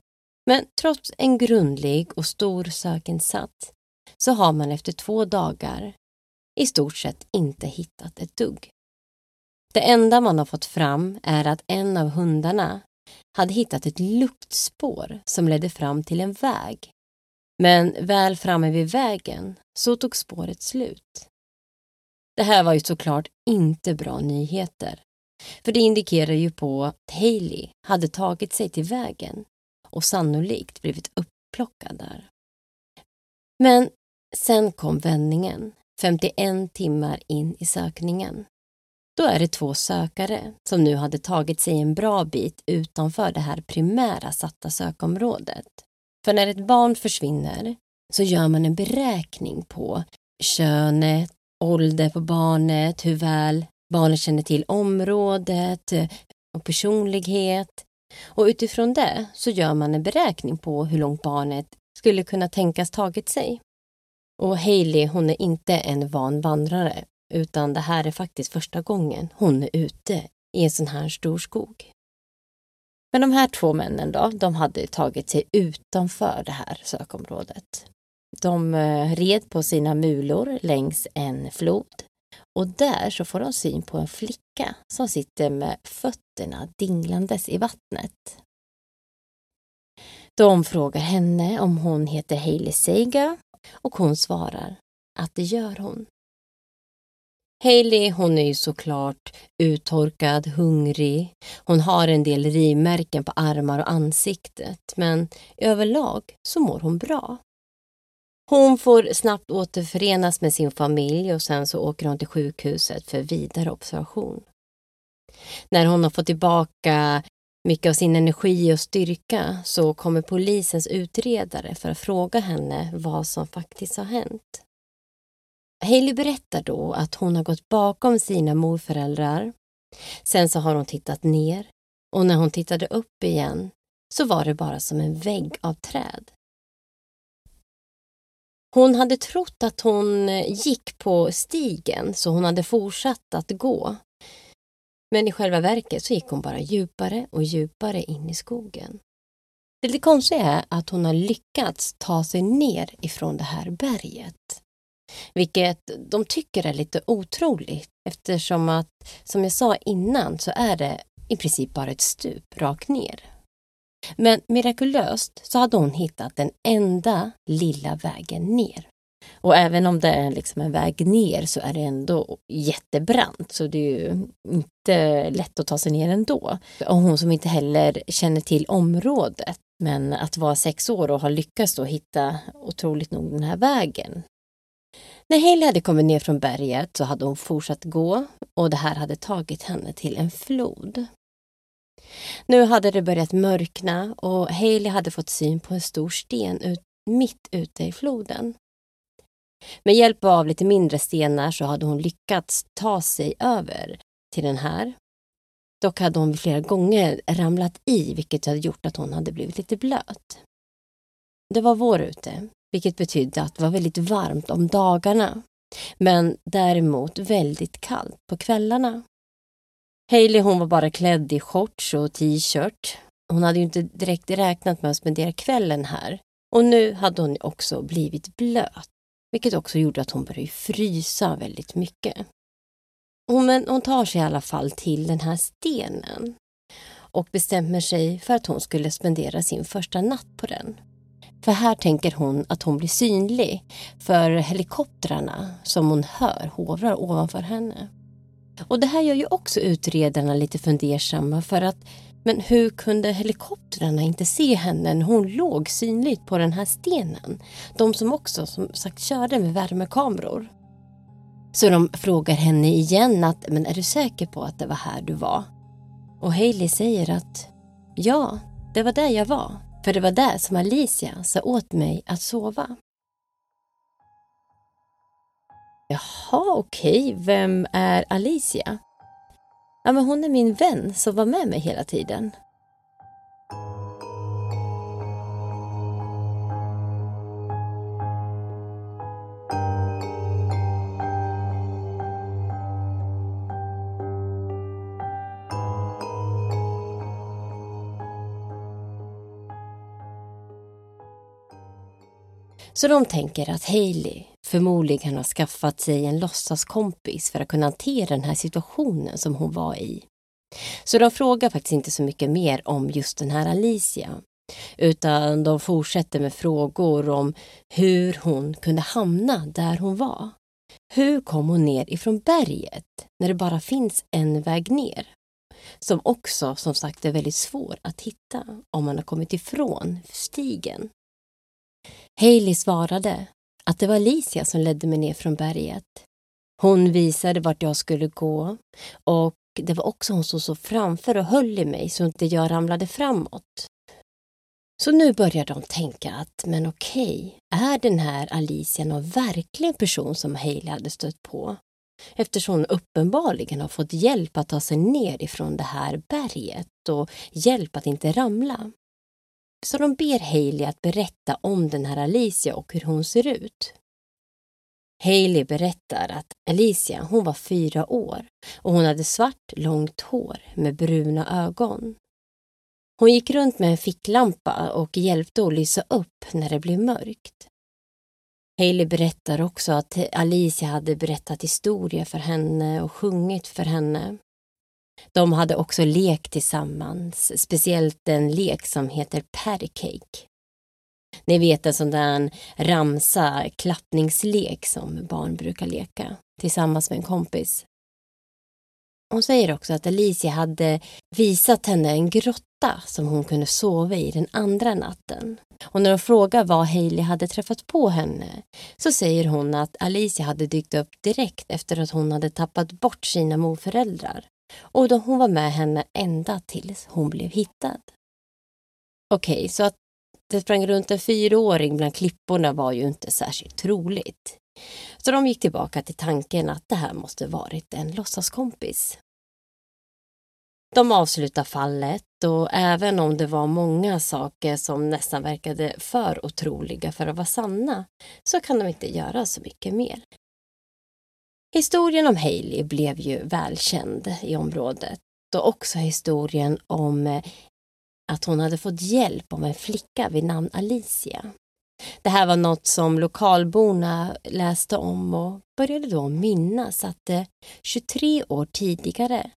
Men trots en grundlig och stor sökinsats så har man efter två dagar i stort sett inte hittat ett dugg. Det enda man har fått fram är att en av hundarna hade hittat ett luktspår som ledde fram till en väg. Men väl framme vid vägen så tog spåret slut. Det här var ju såklart inte bra nyheter. För det indikerar ju på att Haley hade tagit sig till vägen och sannolikt blivit upplockad där. Men sen kom vändningen, 51 timmar in i sökningen. Då är det två sökare som nu hade tagit sig en bra bit utanför det här primära satta sökområdet. För när ett barn försvinner så gör man en beräkning på könet, ålder på barnet, hur väl barnet känner till området eh, och personlighet och utifrån det så gör man en beräkning på hur långt barnet skulle kunna tänkas tagit sig. Och Hailey hon är inte en van vandrare utan det här är faktiskt första gången hon är ute i en sån här stor skog. Men de här två männen då, de hade tagit sig utanför det här sökområdet. De eh, red på sina mulor längs en flod och där så får de syn på en flicka som sitter med fötterna dinglandes i vattnet. De frågar henne om hon heter Hailey Seiga och hon svarar att det gör hon. Hailey hon är ju såklart uttorkad, hungrig. Hon har en del rivmärken på armar och ansiktet men överlag så mår hon bra. Hon får snabbt återförenas med sin familj och sen så åker hon till sjukhuset för vidare observation. När hon har fått tillbaka mycket av sin energi och styrka så kommer polisens utredare för att fråga henne vad som faktiskt har hänt. Hailey berättar då att hon har gått bakom sina morföräldrar. Sen så har hon tittat ner och när hon tittade upp igen så var det bara som en vägg av träd. Hon hade trott att hon eh, gick på stigen så hon hade fortsatt att gå. Men i själva verket så gick hon bara djupare och djupare in i skogen. Det lite konstiga är att hon har lyckats ta sig ner ifrån det här berget. Vilket de tycker är lite otroligt eftersom att, som jag sa innan, så är det i princip bara ett stup rakt ner. Men mirakulöst så hade hon hittat den enda lilla vägen ner. Och även om det är liksom en väg ner så är det ändå jättebrant så det är ju inte lätt att ta sig ner ändå. Och hon som inte heller känner till området men att vara sex år och ha lyckats då hitta otroligt nog den här vägen. När Hailey hade kommit ner från berget så hade hon fortsatt gå och det här hade tagit henne till en flod. Nu hade det börjat mörkna och Hailey hade fått syn på en stor sten ut, mitt ute i floden. Med hjälp av lite mindre stenar så hade hon lyckats ta sig över till den här. Dock hade hon flera gånger ramlat i vilket hade gjort att hon hade blivit lite blöt. Det var vår ute, vilket betydde att det var väldigt varmt om dagarna men däremot väldigt kallt på kvällarna. Hailey hon var bara klädd i shorts och t-shirt. Hon hade ju inte direkt räknat med att spendera kvällen här. Och nu hade hon också blivit blöt, vilket också gjorde att hon började frysa väldigt mycket. Hon, men hon tar sig i alla fall till den här stenen och bestämmer sig för att hon skulle spendera sin första natt på den. För här tänker hon att hon blir synlig för helikoptrarna som hon hör hovrar ovanför henne. Och det här gör ju också utredarna lite fundersamma för att men hur kunde helikoptrarna inte se henne när hon låg synligt på den här stenen? De som också som sagt körde med värmekameror. Så de frågar henne igen att men är du säker på att det var här du var? Och Hailey säger att ja, det var där jag var. För det var där som Alicia sa åt mig att sova. Jaha, okej. Okay. Vem är Alicia? Ja, men hon är min vän som var med mig hela tiden. Så de tänker att Hailey förmodligen har skaffat sig en låtsaskompis för att kunna hantera den här situationen som hon var i. Så de frågar faktiskt inte så mycket mer om just den här Alicia, utan de fortsätter med frågor om hur hon kunde hamna där hon var. Hur kom hon ner ifrån berget när det bara finns en väg ner? Som också som sagt är väldigt svår att hitta om man har kommit ifrån stigen. Hailey svarade att det var Alicia som ledde mig ner från berget. Hon visade vart jag skulle gå och det var också hon som såg framför och höll i mig så inte jag ramlade framåt. Så nu börjar de tänka att, men okej, är den här Alicia någon verklig person som Hailey hade stött på? Eftersom hon uppenbarligen har fått hjälp att ta sig ner ifrån det här berget och hjälp att inte ramla. Så de ber Hailey att berätta om den här Alicia och hur hon ser ut. Hailey berättar att Alicia hon var fyra år och hon hade svart långt hår med bruna ögon. Hon gick runt med en ficklampa och hjälpte att lysa upp när det blev mörkt. Hailey berättar också att Alicia hade berättat historier för henne och sjungit för henne. De hade också lekt tillsammans, speciellt en lek som heter Pattycake. Ni vet en sån där ramsa, klappningslek som barn brukar leka tillsammans med en kompis. Hon säger också att Alicia hade visat henne en grotta som hon kunde sova i den andra natten. Och när de frågar var Hailey hade träffat på henne så säger hon att Alicia hade dykt upp direkt efter att hon hade tappat bort sina morföräldrar och då hon var med henne ända tills hon blev hittad. Okej, okay, så att det sprang runt en fyraåring bland klipporna var ju inte särskilt troligt. Så de gick tillbaka till tanken att det här måste varit en låtsaskompis. De avslutar fallet och även om det var många saker som nästan verkade för otroliga för att vara sanna så kan de inte göra så mycket mer. Historien om Hailey blev ju välkänd i området och också historien om eh, att hon hade fått hjälp av en flicka vid namn Alicia. Det här var något som lokalborna läste om och började då minnas att det 23 år tidigare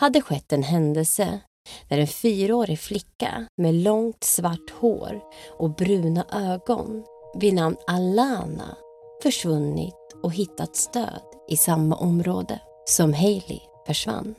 hade skett en händelse där en fyraårig flicka med långt svart hår och bruna ögon vid namn Alana försvunnit och hittat stöd i samma område som Hailey försvann.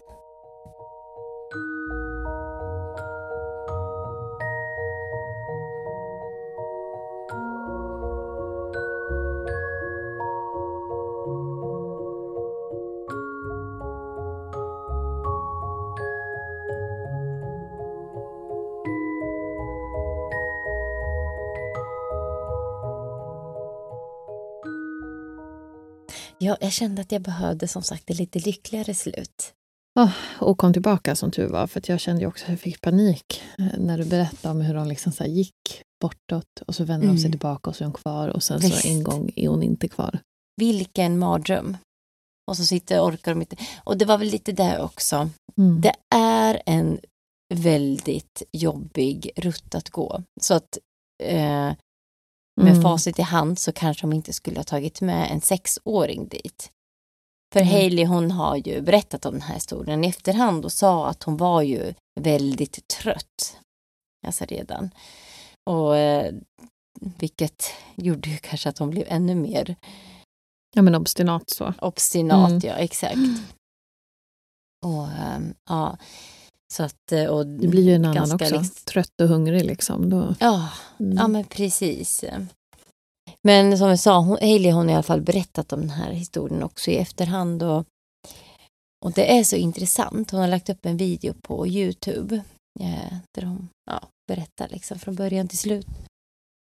Ja, jag kände att jag behövde som sagt ett lite lyckligare slut. Oh, och kom tillbaka som tur var, för jag kände också att jag fick panik eh, när du berättade om hur de liksom så gick bortåt och så vände mm. de sig tillbaka och så är hon kvar och sen Visst. så en gång är hon inte kvar. Vilken mardröm. Och så sitter orkar de inte. Och det var väl lite där också. Mm. Det är en väldigt jobbig rutt att gå. Så att eh, med mm. facit i hand så kanske de inte skulle ha tagit med en sexåring dit. För mm. Hailey hon har ju berättat om den här historien i efterhand och sa att hon var ju väldigt trött. Alltså redan. Och eh, vilket gjorde ju kanske att hon blev ännu mer Ja men obstinat så. Obstinat, mm. ja exakt. <clears throat> Och ähm, ja, så att, eh, och det blir ju en annan också, liksom, trött och hungrig liksom. Då. Ja, mm. ja men precis. Men som jag sa, hon, Hailey hon har i alla fall berättat om den här historien också i efterhand. Och, och det är så intressant. Hon har lagt upp en video på Youtube eh, där hon ja, berättar liksom från början till slut.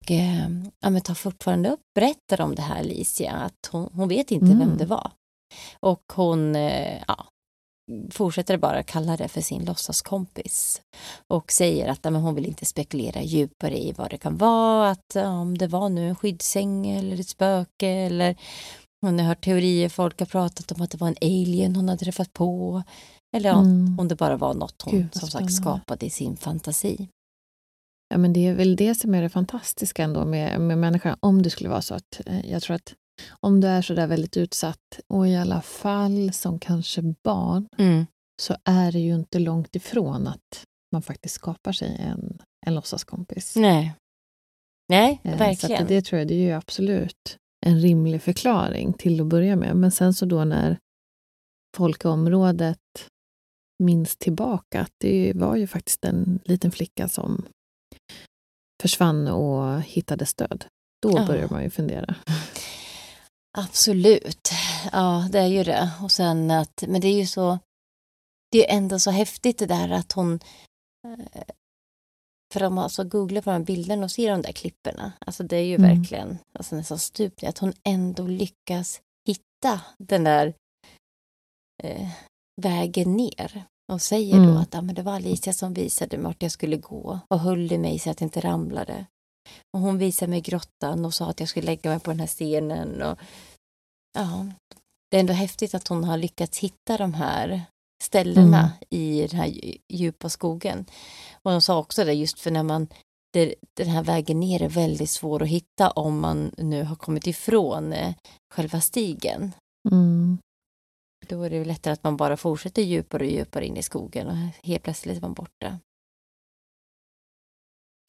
Och, eh, ja, men tar fortfarande upp, berättar om det här Alicia, att hon, hon vet inte mm. vem det var. Och hon, eh, ja, fortsätter bara kalla det för sin låtsaskompis och säger att men hon vill inte spekulera djupare i vad det kan vara, att om det var nu en skyddsäng eller ett spöke eller hon har hört teorier, folk har pratat om att det var en alien hon hade träffat på eller mm. om det bara var något hon Gud, som sagt skapade i sin fantasi. Ja, men det är väl det som är det fantastiska ändå med, med människan, om det skulle vara så att eh, jag tror att om du är så där väldigt utsatt och i alla fall som kanske barn mm. så är det ju inte långt ifrån att man faktiskt skapar sig en, en låtsaskompis. Nej, Nej eh, verkligen. Så det tror jag det är ju absolut en rimlig förklaring till att börja med. Men sen så då när folk i området minns tillbaka att det var ju faktiskt en liten flicka som försvann och hittade stöd. Då ja. börjar man ju fundera. Absolut, ja det är ju det. Och sen att, men det är ju så, det är ändå så häftigt det där att hon, eh, för om man alltså googlar på de här bilderna och ser de där klipporna, alltså det är ju mm. verkligen alltså nästan stupning, att hon ändå lyckas hitta den där eh, vägen ner och säger mm. då att ja, men det var Alicia som visade mig vart jag skulle gå och höll i mig så att jag inte ramlade. Och hon visade mig grottan och sa att jag skulle lägga mig på den här stenen. Och, ja, det är ändå häftigt att hon har lyckats hitta de här ställena mm. i den här djupa skogen. Och hon sa också det just för när man det, den här vägen ner är väldigt svår att hitta om man nu har kommit ifrån eh, själva stigen. Mm. Då är det lättare att man bara fortsätter djupare och djupare in i skogen och helt plötsligt är man borta.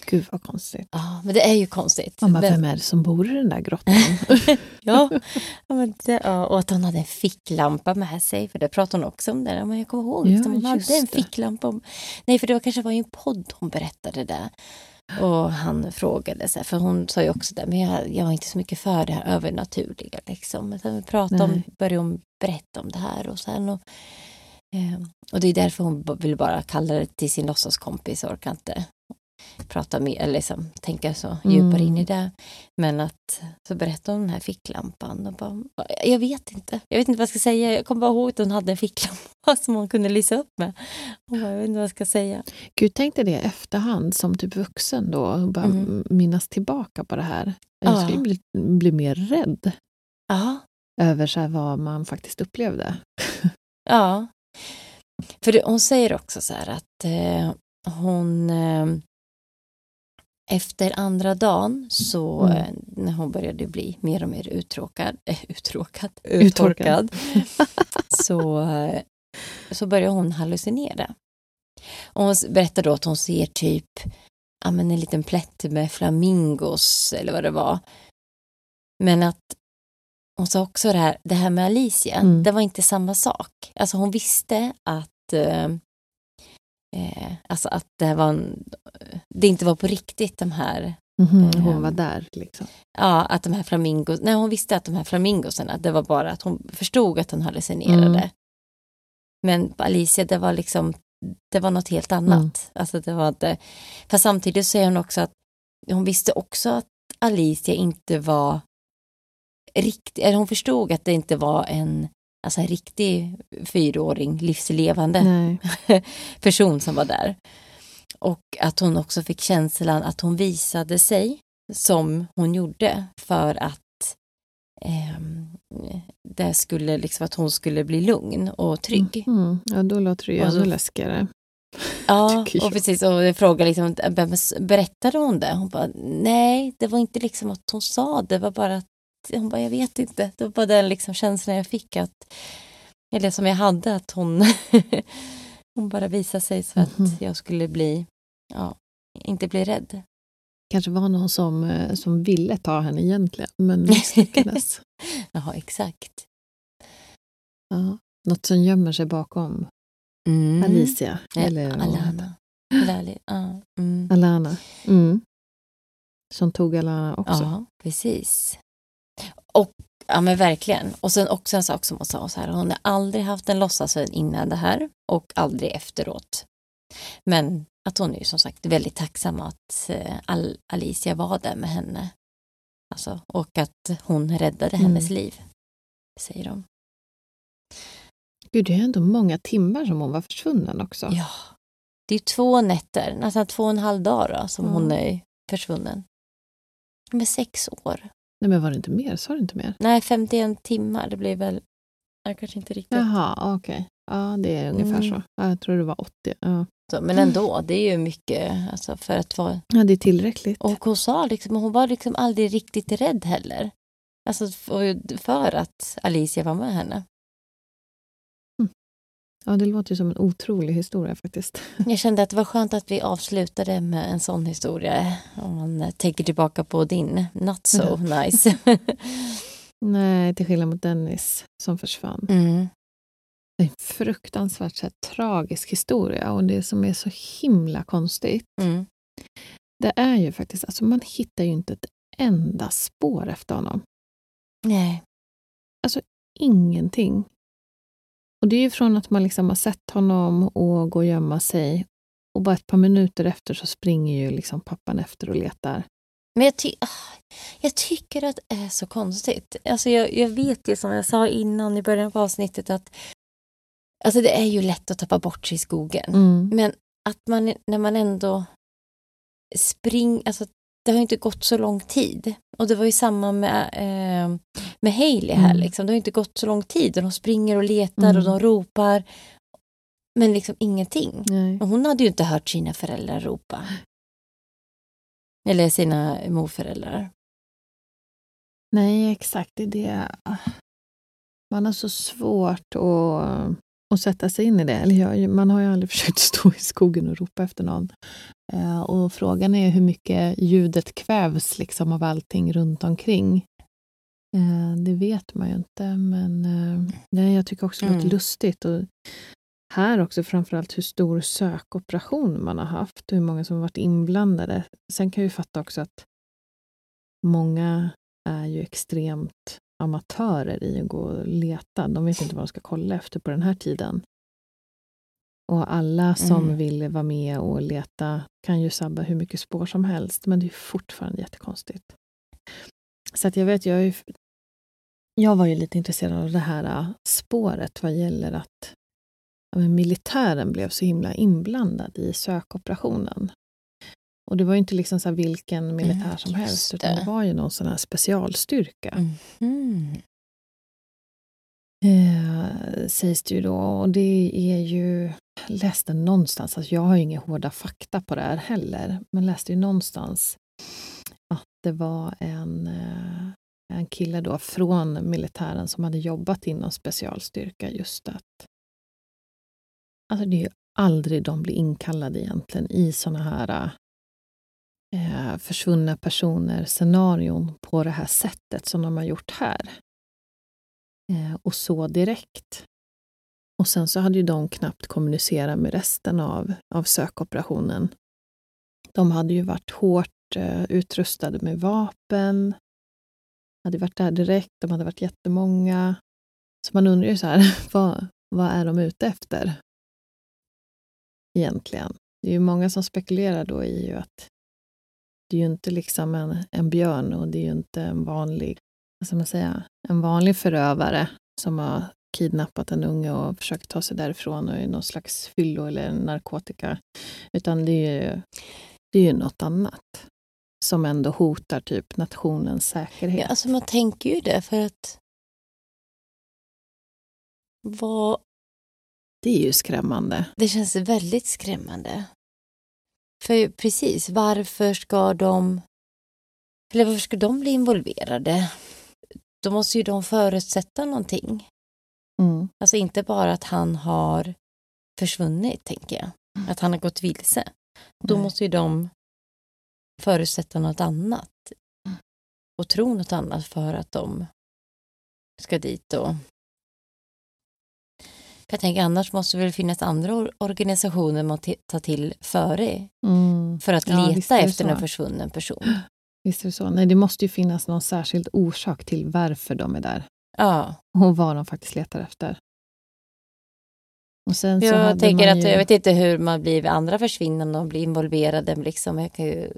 Gud vad konstigt. Ja, men det är ju konstigt. Mamma, vem är det som bor i den där grottan? <laughs> ja, men det, och att hon hade en ficklampa med sig, för det pratade hon också om. Det. Men jag kommer ihåg, ja, hon hade en ficklampa. Om, nej, för det var kanske var i en podd hon berättade det. Och han frågade, så här, för hon sa ju också det, men jag, jag var inte så mycket för det här övernaturliga. Liksom. Men sen vi pratade om, började hon berätta om det här. Och, sen, och, eh, och det är därför hon vill bara kalla det till sin låtsaskompis, orkar inte prata mer, eller liksom, tänka så djupare in i Mm. det. Men att så berättade hon om den här ficklampan och bara, jag vet inte, jag vet inte vad jag ska säga. Jag kommer bara ihåg att hon hade en ficklampa <laughs> som hon kunde lysa upp med. Och bara, jag vet inte vad jag ska säga. Gud, tänk dig det efterhand som typ vuxen då, och bara Mm. minnas tillbaka på det här. Jag Ja. skulle bli, bli mer rädd Ja, över så vad man faktiskt upplevde. <laughs> ja. För det, hon säger också så här att eh, hon eh, efter andra dagen så Mm. eh, när hon började bli mer och mer uttråkad, äh, <laughs> uttråkad, Uttorkad. <laughs> så, eh, så började hon hallucinera. Och hon berättar då att hon ser typ ja, men en liten plätt med flamingos eller vad det var. Men att hon sa också det här, det här med Alicia, Mm. det var inte samma sak. Alltså hon visste att eh, eh, alltså att det, var en, det inte var på riktigt de här Mhm, hon var där liksom. Ja, att de här flamingos, nej hon visste att de här flamingosarna, det var bara att hon förstod att hon hallucinerade. Mm. Men Alicia, det var liksom, det var något helt annat. Mm. Alltså det var inte, fast samtidigt säger hon också att hon visste också att Alicia inte var riktig, eller hon förstod att det inte var en, alltså en riktig fyraåring, livslevande <laughs> person som var där. Och att hon också fick känslan att hon visade sig som hon gjorde för att ehm, det skulle liksom att hon skulle bli lugn och trygg. Mm. Ja, då låter det ju ännu läskigare. Ja, <laughs> och precis. Och jag frågade liksom, "Men berättade hon det? Hon bara, nej, det var inte liksom att hon sa det, var bara att, hon bara, jag vet inte. Det var bara den liksom känslan jag fick att, eller som jag hade, att hon, <laughs> hon bara visade sig så att Mhm. jag skulle bli, ja, inte bli rädd. kanske var någon som, eh, som ville ta henne egentligen, men <laughs> misslyckades. Jaha, exakt. ja. Något som gömmer sig bakom Mm. Alicia. Ja, Eller. Alana. Eller Ali- ja, mm. Alana. Mm. Som tog Alana också. Ja, precis. Och ja men verkligen. Och sen också en sak som hon sa så här, hon har aldrig haft en låtsasvän innan det här och aldrig efteråt. Men att hon är ju som sagt väldigt tacksam att eh, Al- Alicia var där med henne. Alltså, och att hon räddade Mm. hennes liv, säger de. Gud, det är ändå många timmar som hon var försvunnen också. Ja, det är två nätter, nästan två och en halv dag då, som Ja. hon är försvunnen. Med sex år. Nej, men var det inte mer? Sa du inte mer? Nej, 51 timmar, det blir väl, jag kanske inte riktigt. Jaha, okej. Ja, det är ungefär Mm. så. Ja, jag tror det var 80. Ja. Så, men ändå, det är ju mycket alltså, för att vara... ja, det är tillräckligt. Och hon sa liksom, hon var liksom aldrig riktigt rädd heller. Alltså för att Alicia var med henne. Ja, det låter ju som en otrolig historia faktiskt. <laughs> Jag kände att det var skönt att vi avslutade med en sån historia. Om man tänker tillbaka på din not so nice. <laughs> Nej, till skillnad mot Dennis som försvann. mm. Det är en fruktansvärt så här, tragisk historia och det som är så himla konstigt Mm. det är ju faktiskt, alltså man hittar ju inte ett enda spår efter honom. Nej. Ingenting. Och det är ju från att man liksom har sett honom och går och gömma sig och bara ett par minuter efter så springer ju liksom pappan efter och letar. Men jag, ty- ah, jag tycker att det är så konstigt. Alltså jag, jag vet ju som jag sa innan i början på avsnittet att alltså det är ju lätt att tappa bort sig i skogen. Mm. Men att man när man ändå springer, alltså det har inte gått så lång tid. Och det var ju samma med, eh, med Hailey här Mm. liksom. Det har inte gått så lång tid och de springer och letar Mm. och de ropar. Men liksom ingenting. Nej. Och hon hade ju inte hört sina föräldrar ropa. Eller sina morföräldrar. Nej, exakt. Det är det. Man har så svårt att, att sätta sig in i det. Eller jag, man har ju aldrig <laughs> försökt stå i skogen och ropa efter någon. Eh, och frågan är hur mycket ljudet kvävs liksom av allting runt omkring. Eh, det vet man ju inte, men eh, nej, jag tycker också det låter Mm. lustigt. Och här också framförallt hur stor sökoperation man har haft hur många som har varit inblandade. Sen kan jag ju fatta också att många är ju extremt amatörer i att gå och leta. De vet inte vad de ska kolla efter på den här tiden. Och alla som Mm. vill vara med och leta kan ju sabba hur mycket spår som helst, men det är fortfarande jättekonstigt. Så att jag vet, jag, ju- jag var ju lite intresserad av det här äh, spåret vad gäller att ja, militären blev så himla inblandad i sökoperationen. Och det var ju inte liksom så vilken militär som Mm, just helst, utan det var ju någon sån här specialstyrka. Mhm. Eh, sägs det ju då. Och det är ju, jag läste någonstans, alltså jag har ju inga hårda fakta på det här heller, men läste ju någonstans att det var en, eh, en kille då från militären som hade jobbat inom specialstyrka just att Alltså det är ju aldrig de blir inkallade egentligen i såna här eh, försvunna personer scenarion på det här sättet som de har gjort här Eh, och så direkt. Och sen så hade ju de knappt kommunicerat med resten av, av sökoperationen. De hade ju varit hårt eh, utrustade med vapen, hade varit där direkt, de hade varit jättemånga. Så man undrar ju så här, <laughs> vad, vad är de ute efter? Egentligen. Det är ju många som spekulerar då i ju att det är ju inte liksom en, en björn och det är ju inte en vanlig vad ska man säga, en vanlig förövare som har kidnappat en unge och försökt ta sig därifrån och är någon slags fyllo eller narkotika. Utan det är ju, det är ju något annat som ändå hotar typ nationens säkerhet. Ja, alltså man tänker ju det för att vad, Det är ju skrämmande. det känns väldigt skrämmande. För precis, varför ska de eller varför ska de bli involverade? Då måste ju de förutsätta någonting. Mm. Alltså inte bara att han har försvunnit, tänker jag. Att han har gått vilse. Då Nej. måste ju de förutsätta något annat. Och tro något annat för att de ska dit och... Jag tänker annars måste det väl finnas andra or- organisationer man tar till före Mm. för att Ja, leta det efter så. en försvunnen person. <gasps> Visst är det så. Nej, det måste ju finnas någon särskild orsak till varför de är där Ja, och vad de faktiskt letar efter. Och sen så jag tänker att ju... jag vet inte hur man blir vid andra försvinnanden och blir involverade. Liksom, jag kan ju,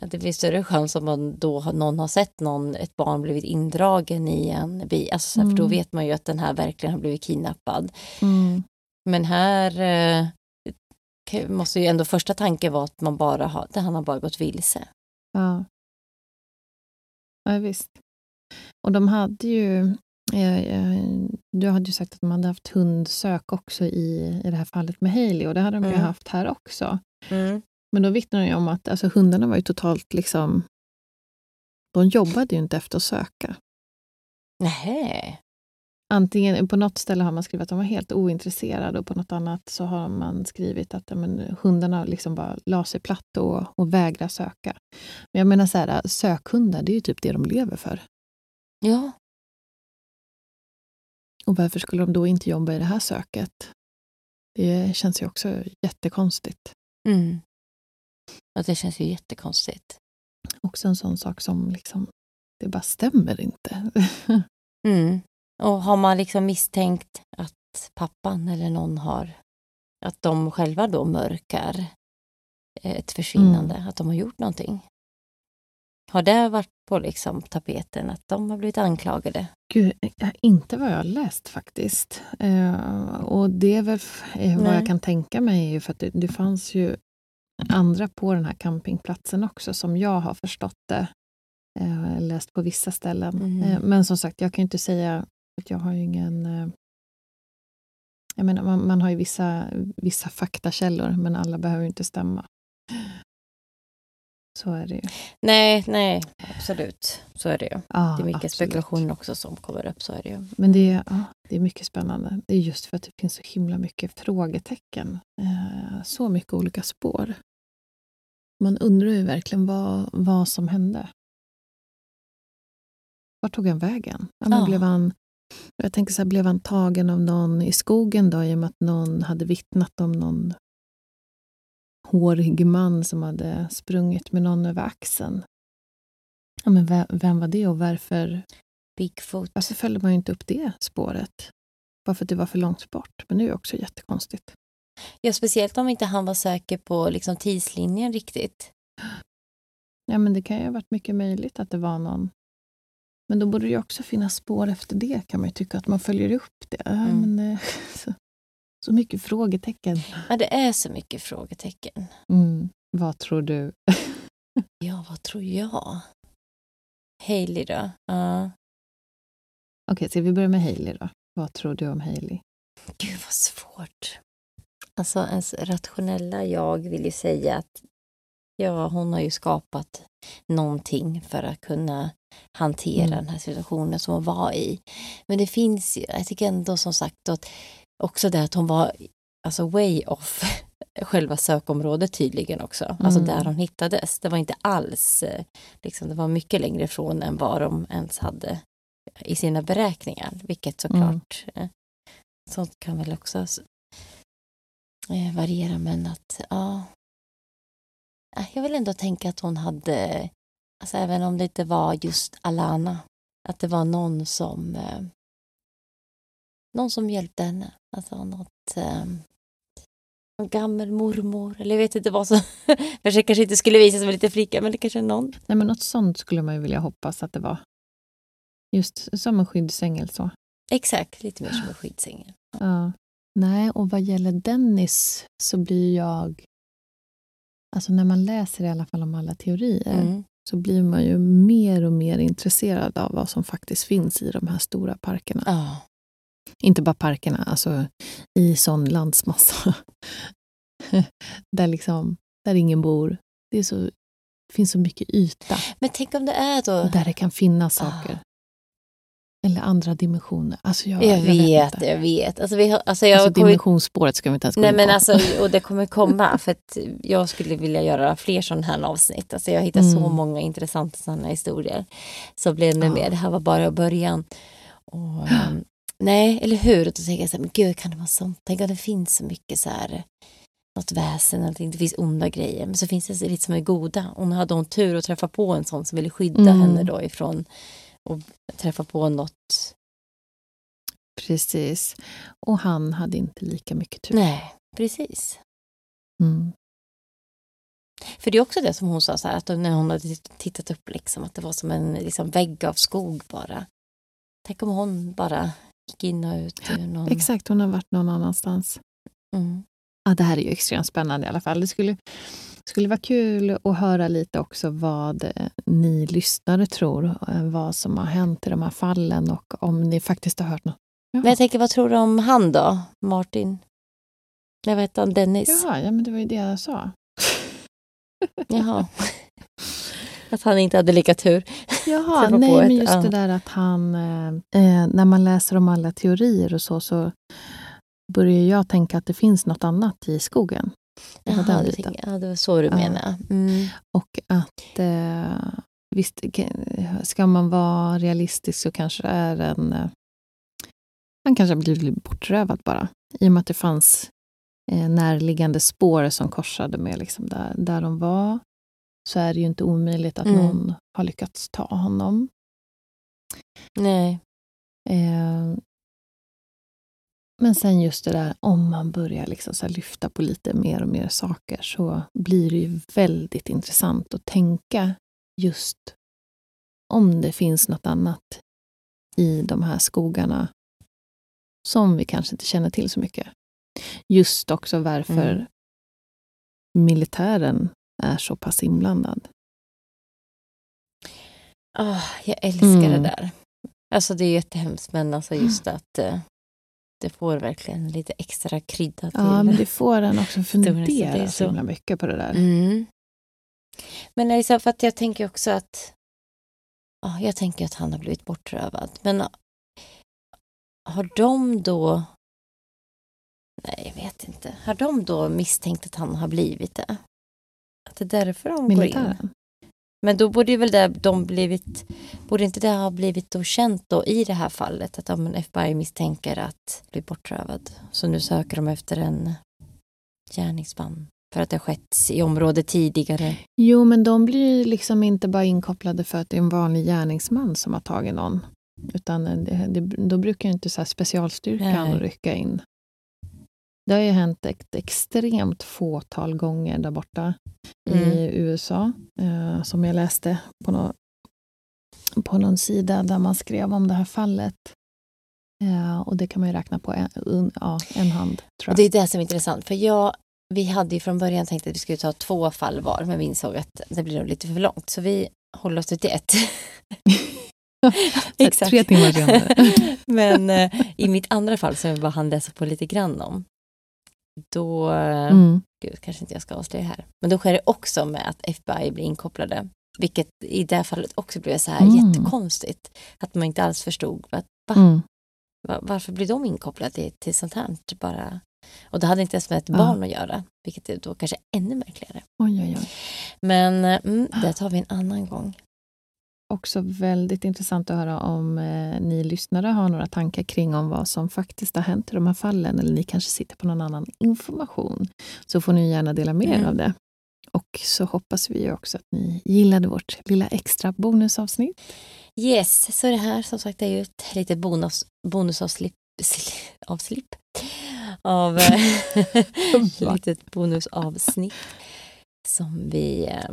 det blir större chans om man då har, någon har sett någon, ett barn blivit indragen i en bil. Alltså, så här, För då Mm. vet man ju att den här verkligen har blivit kidnappad. Mm. Men här eh, måste ju ändå första tanken vara att man bara har, han har bara gått vilse. Ja. ja, visst. Och de hade ju... eh, eh, Du hade ju sagt att de hade haft hundsök också i, i det här fallet med Hailey och det hade de ju Mm. haft här också. Men då vittnar de ju om att alltså, hundarna var ju totalt liksom... De jobbade ju inte efter att söka. Nej. Antingen på något ställe har man skrivit att de var helt ointresserade och på något annat så har man skrivit att ja, men, hundarna liksom bara la sig platt och, och vägrar söka. Men jag menar så här, sökhundar, det är ju typ det de lever för. Ja, Och varför skulle de då inte jobba i det här söket? Det känns ju också jättekonstigt. mm. Och det känns ju jättekonstigt. Också en sån sak som liksom, det bara stämmer inte. <laughs> Mm. Och har man liksom misstänkt att pappan eller någon har, att de själva då mörkar ett försvinnande, Mm. att de har gjort någonting? Har det varit på liksom tapeten att de har blivit anklagade? Gud, eh, inte vad jag har läst faktiskt. Eh, och det är väl eh, vad jag kan tänka mig, för att det, det fanns ju andra på den här campingplatsen också, som jag har förstått det. Eh, läst på vissa ställen. Mhm. Eh, men som sagt, jag kan inte säga jag har ju ingen... Eh, jag menar, man, man har ju vissa, vissa faktakällor, men alla behöver ju inte stämma. Så är det ju. Nej, nej, absolut. Så är det ju. Ja, Det är mycket absolut. spekulationer också som kommer upp, så är det ju. Men det är, ja, det är mycket spännande. Det är just för att det finns så himla mycket frågetecken. Eh, så mycket olika spår. Man undrar ju verkligen vad, vad som hände. Vart tog han vägen? Ja, men Ja. blev han, jag tänker så här, blev han tagen av någon i skogen då, i och med att någon hade vittnat om någon hårig man som hade sprungit med någon över axeln? Ja, men vem, vem var det och varför, Bigfoot. varför följde man inte upp det spåret? Bara för att det var för långt bort. Men det är ju också jättekonstigt. Ja, speciellt om inte han var säker på liksom, tidslinjen riktigt. Ja, men det kan ju ha varit mycket möjligt att det var någon... Men då borde det också finnas spår efter det, kan man ju tycka, att man följer upp det. Mm. men, eh, <laughs> så, så mycket frågetecken. Ja, det är så mycket frågetecken. Mm. Vad tror du? <laughs> Ja, vad tror jag? Hailey då? Ja. Okej, ska vi börja med Hailey då? Vad tror du om Hailey? Gud vad svårt. Alltså ens rationella jag vill ju säga att ja, hon har ju skapat någonting för att kunna hantera Mm. den här situationen som hon var i. Men det finns ju, jag tycker ändå som sagt att också det att hon var alltså way off <laughs> själva sökområdet tydligen också. Alltså Mm. där hon hittades. Det var inte alls, eh, liksom, det var mycket längre ifrån än vad de ens hade i sina beräkningar, vilket såklart eh, sånt kan väl också eh, variera men att ja jag vill ändå tänka att hon hade alltså även om det inte var just Alana att det var någon som eh, någon som hjälpte henne alltså något eh, någon gammal mormor eller jag vet inte vad som <laughs> jag kanske inte skulle visa som en liten flicka men det kanske är någon Nej, men något sånt skulle man ju vilja hoppas att det var. Just som en skyddsängel så. exakt lite mer som en skyddsängel Ja. Nej, och vad gäller Dennis så blir jag... Alltså när man läser i alla fall om alla teorier mm. så blir man ju mer och mer intresserad av vad som faktiskt finns i de här stora parkerna. ja Inte bara parkerna, alltså i sån landsmassa. <laughs> där, liksom, där ingen bor. Det, är så, finns så mycket yta men tänk om det är då där det kan finnas Ah. saker. Eller andra dimensioner. Alltså jag, jag, vet, inte. jag vet. Alltså, vi har, alltså, jag Alltså kommer- dimensionsspåret ska vi inte ens gå Nej in men på. alltså, och det kommer komma <laughs> för att jag skulle vilja göra fler sådana här avsnitt. Alltså jag hittar så Mm. många intressanta sådana historier. Så blev det Ja. med, det här var bara början. Och, ehm, nej, eller hur? Och då tänker jag så här, men gud kan det vara sånt? Tänk om det finns så mycket så här något väsen, någonting. det finns onda grejer. Men så finns det lite som är goda. Och nu hade hon tur att träffa på en sån som ville skydda Mm. henne då ifrån och träffa på något. Precis. Och han hade inte lika mycket tur. Nej, precis. Mm. För det är också det som hon sa, så här, att när hon hade tittat upp, liksom, att det var som en liksom, vägg av skog bara. Tänk om hon bara gick in och ut ur någon... Exakt, hon har varit någon annanstans. Mm. Ja, det här är ju extremt spännande i alla fall. Det skulle, skulle vara kul att höra lite också vad eh, ni lyssnare tror, eh, vad som har hänt i de här fallen och om ni faktiskt har hört något. Men jag tänker, vad tror du om han då? Martin? Nej, vad heter han? Dennis? Jaha, ja, men det var ju det jag sa. <laughs> Jaha. <laughs> Att han inte hade lika tur. Jaha, nej, men just ja. det där att han... Eh, eh, när man läser om alla teorier och så, så börjar jag tänka att det finns något annat i skogen. Jaha, du biten. tänker, ja, det var så du Ja. menar. Mm. Och att eh, visst, ska man vara realistisk så kanske det är en... Eh, han kanske har blivit bortrövad bara. I och med att det fanns eh, närliggande spår som korsade med liksom där, där de var. Så är det ju inte omöjligt att Mm. någon har lyckats ta honom. Nej. Eh, men sen just det där, om man börjar liksom så lyfta på lite mer och mer saker så blir det ju väldigt intressant att tänka just om det finns något annat i de här skogarna som vi kanske inte känner till så mycket. Just också varför Mm. militären är så pass inblandad. Ah, jag älskar Mm. det där. Alltså det är jättehemskt men alltså just att eh, det får verkligen lite extra krydda till. Ja, men det får en också <laughs> så det är fundera så himla mycket på det där. Mm. Men liksom för att jag tänker också att ja, jag tänker att han har blivit bortrövad. Men har de då Nej, jag vet inte. Har de då misstänkt att han har blivit det? Att det är därför de går in? Men då borde ju väl det, de blivit, borde inte det ha blivit då känt då i det här fallet att om FBI misstänker att bli bortrövad. Så nu söker de efter en gärningsman för att det har skett i området tidigare. Jo, men de blir ju liksom inte bara inkopplade för att det är en vanlig gärningsman som har tagit någon. Utan det, det, då brukar ju inte så specialstyrkan Nej. rycka in. Det har ju hänt ett extremt fåtal gånger där borta Mm. i USA, eh, som jag läste på, nå på någon sida där man skrev om det här fallet. Eh, och det kan man ju räkna på en, un, ja, en hand, det är det som är intressant, för jag, vi hade ju från början tänkt att vi skulle ta två fall var, men vi insåg att det blir nog lite för långt, så vi håller oss till ett. <laughs> Exakt. Tre timmar senare. <laughs> men eh, i mitt andra fall, som jag bara hann läsa på lite grann om, då, Mm. gud, kanske inte jag ska avslöja här, men då sker det också med att FBI blir inkopplade, vilket i det här fallet också blev så här Mm. jättekonstigt, att man inte alls förstod att, va? Mm. Va- Varför blir de inkopplade till, till sånt här? Bara... Och det hade inte ens med ett barn att göra, vilket är då kanske ännu märkligare. Oj, oj, oj. Men mm, det tar vi en annan gång. Också väldigt intressant att höra om eh, ni lyssnare har några tankar kring om vad som faktiskt har hänt i de här fallen, eller ni kanske sitter på någon annan information, så får ni gärna dela med er Mm. av det. Och så hoppas vi också att ni gillade vårt lilla extra bonusavsnitt. Yes, så det här som sagt är ju ett litet bonus, bonusavslipp sli- avslipp av <laughs> eh, <laughs> litet bonusavsnitt som vi eh,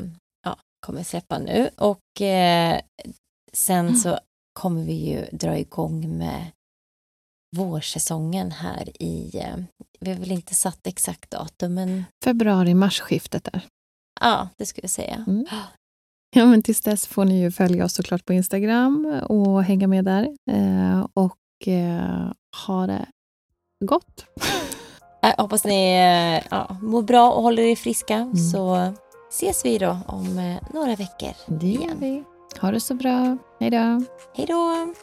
kommer släppa nu. Och eh, sen så kommer vi ju dra igång med vårsäsongen här i, eh, vi har väl inte satt exakt datum, men Februari-marsskiftet där. ja, det skulle jag säga. Mm. Ja, men tills dess får ni ju följa oss såklart på Instagram och hänga med där. Eh, och eh, ha det gott. Jag hoppas ni eh, ja, mår bra och håller er friska, Mm. så ses vi då om eh, några veckor Det gör igen. vi. Ha det så bra. Hej då. Hej då!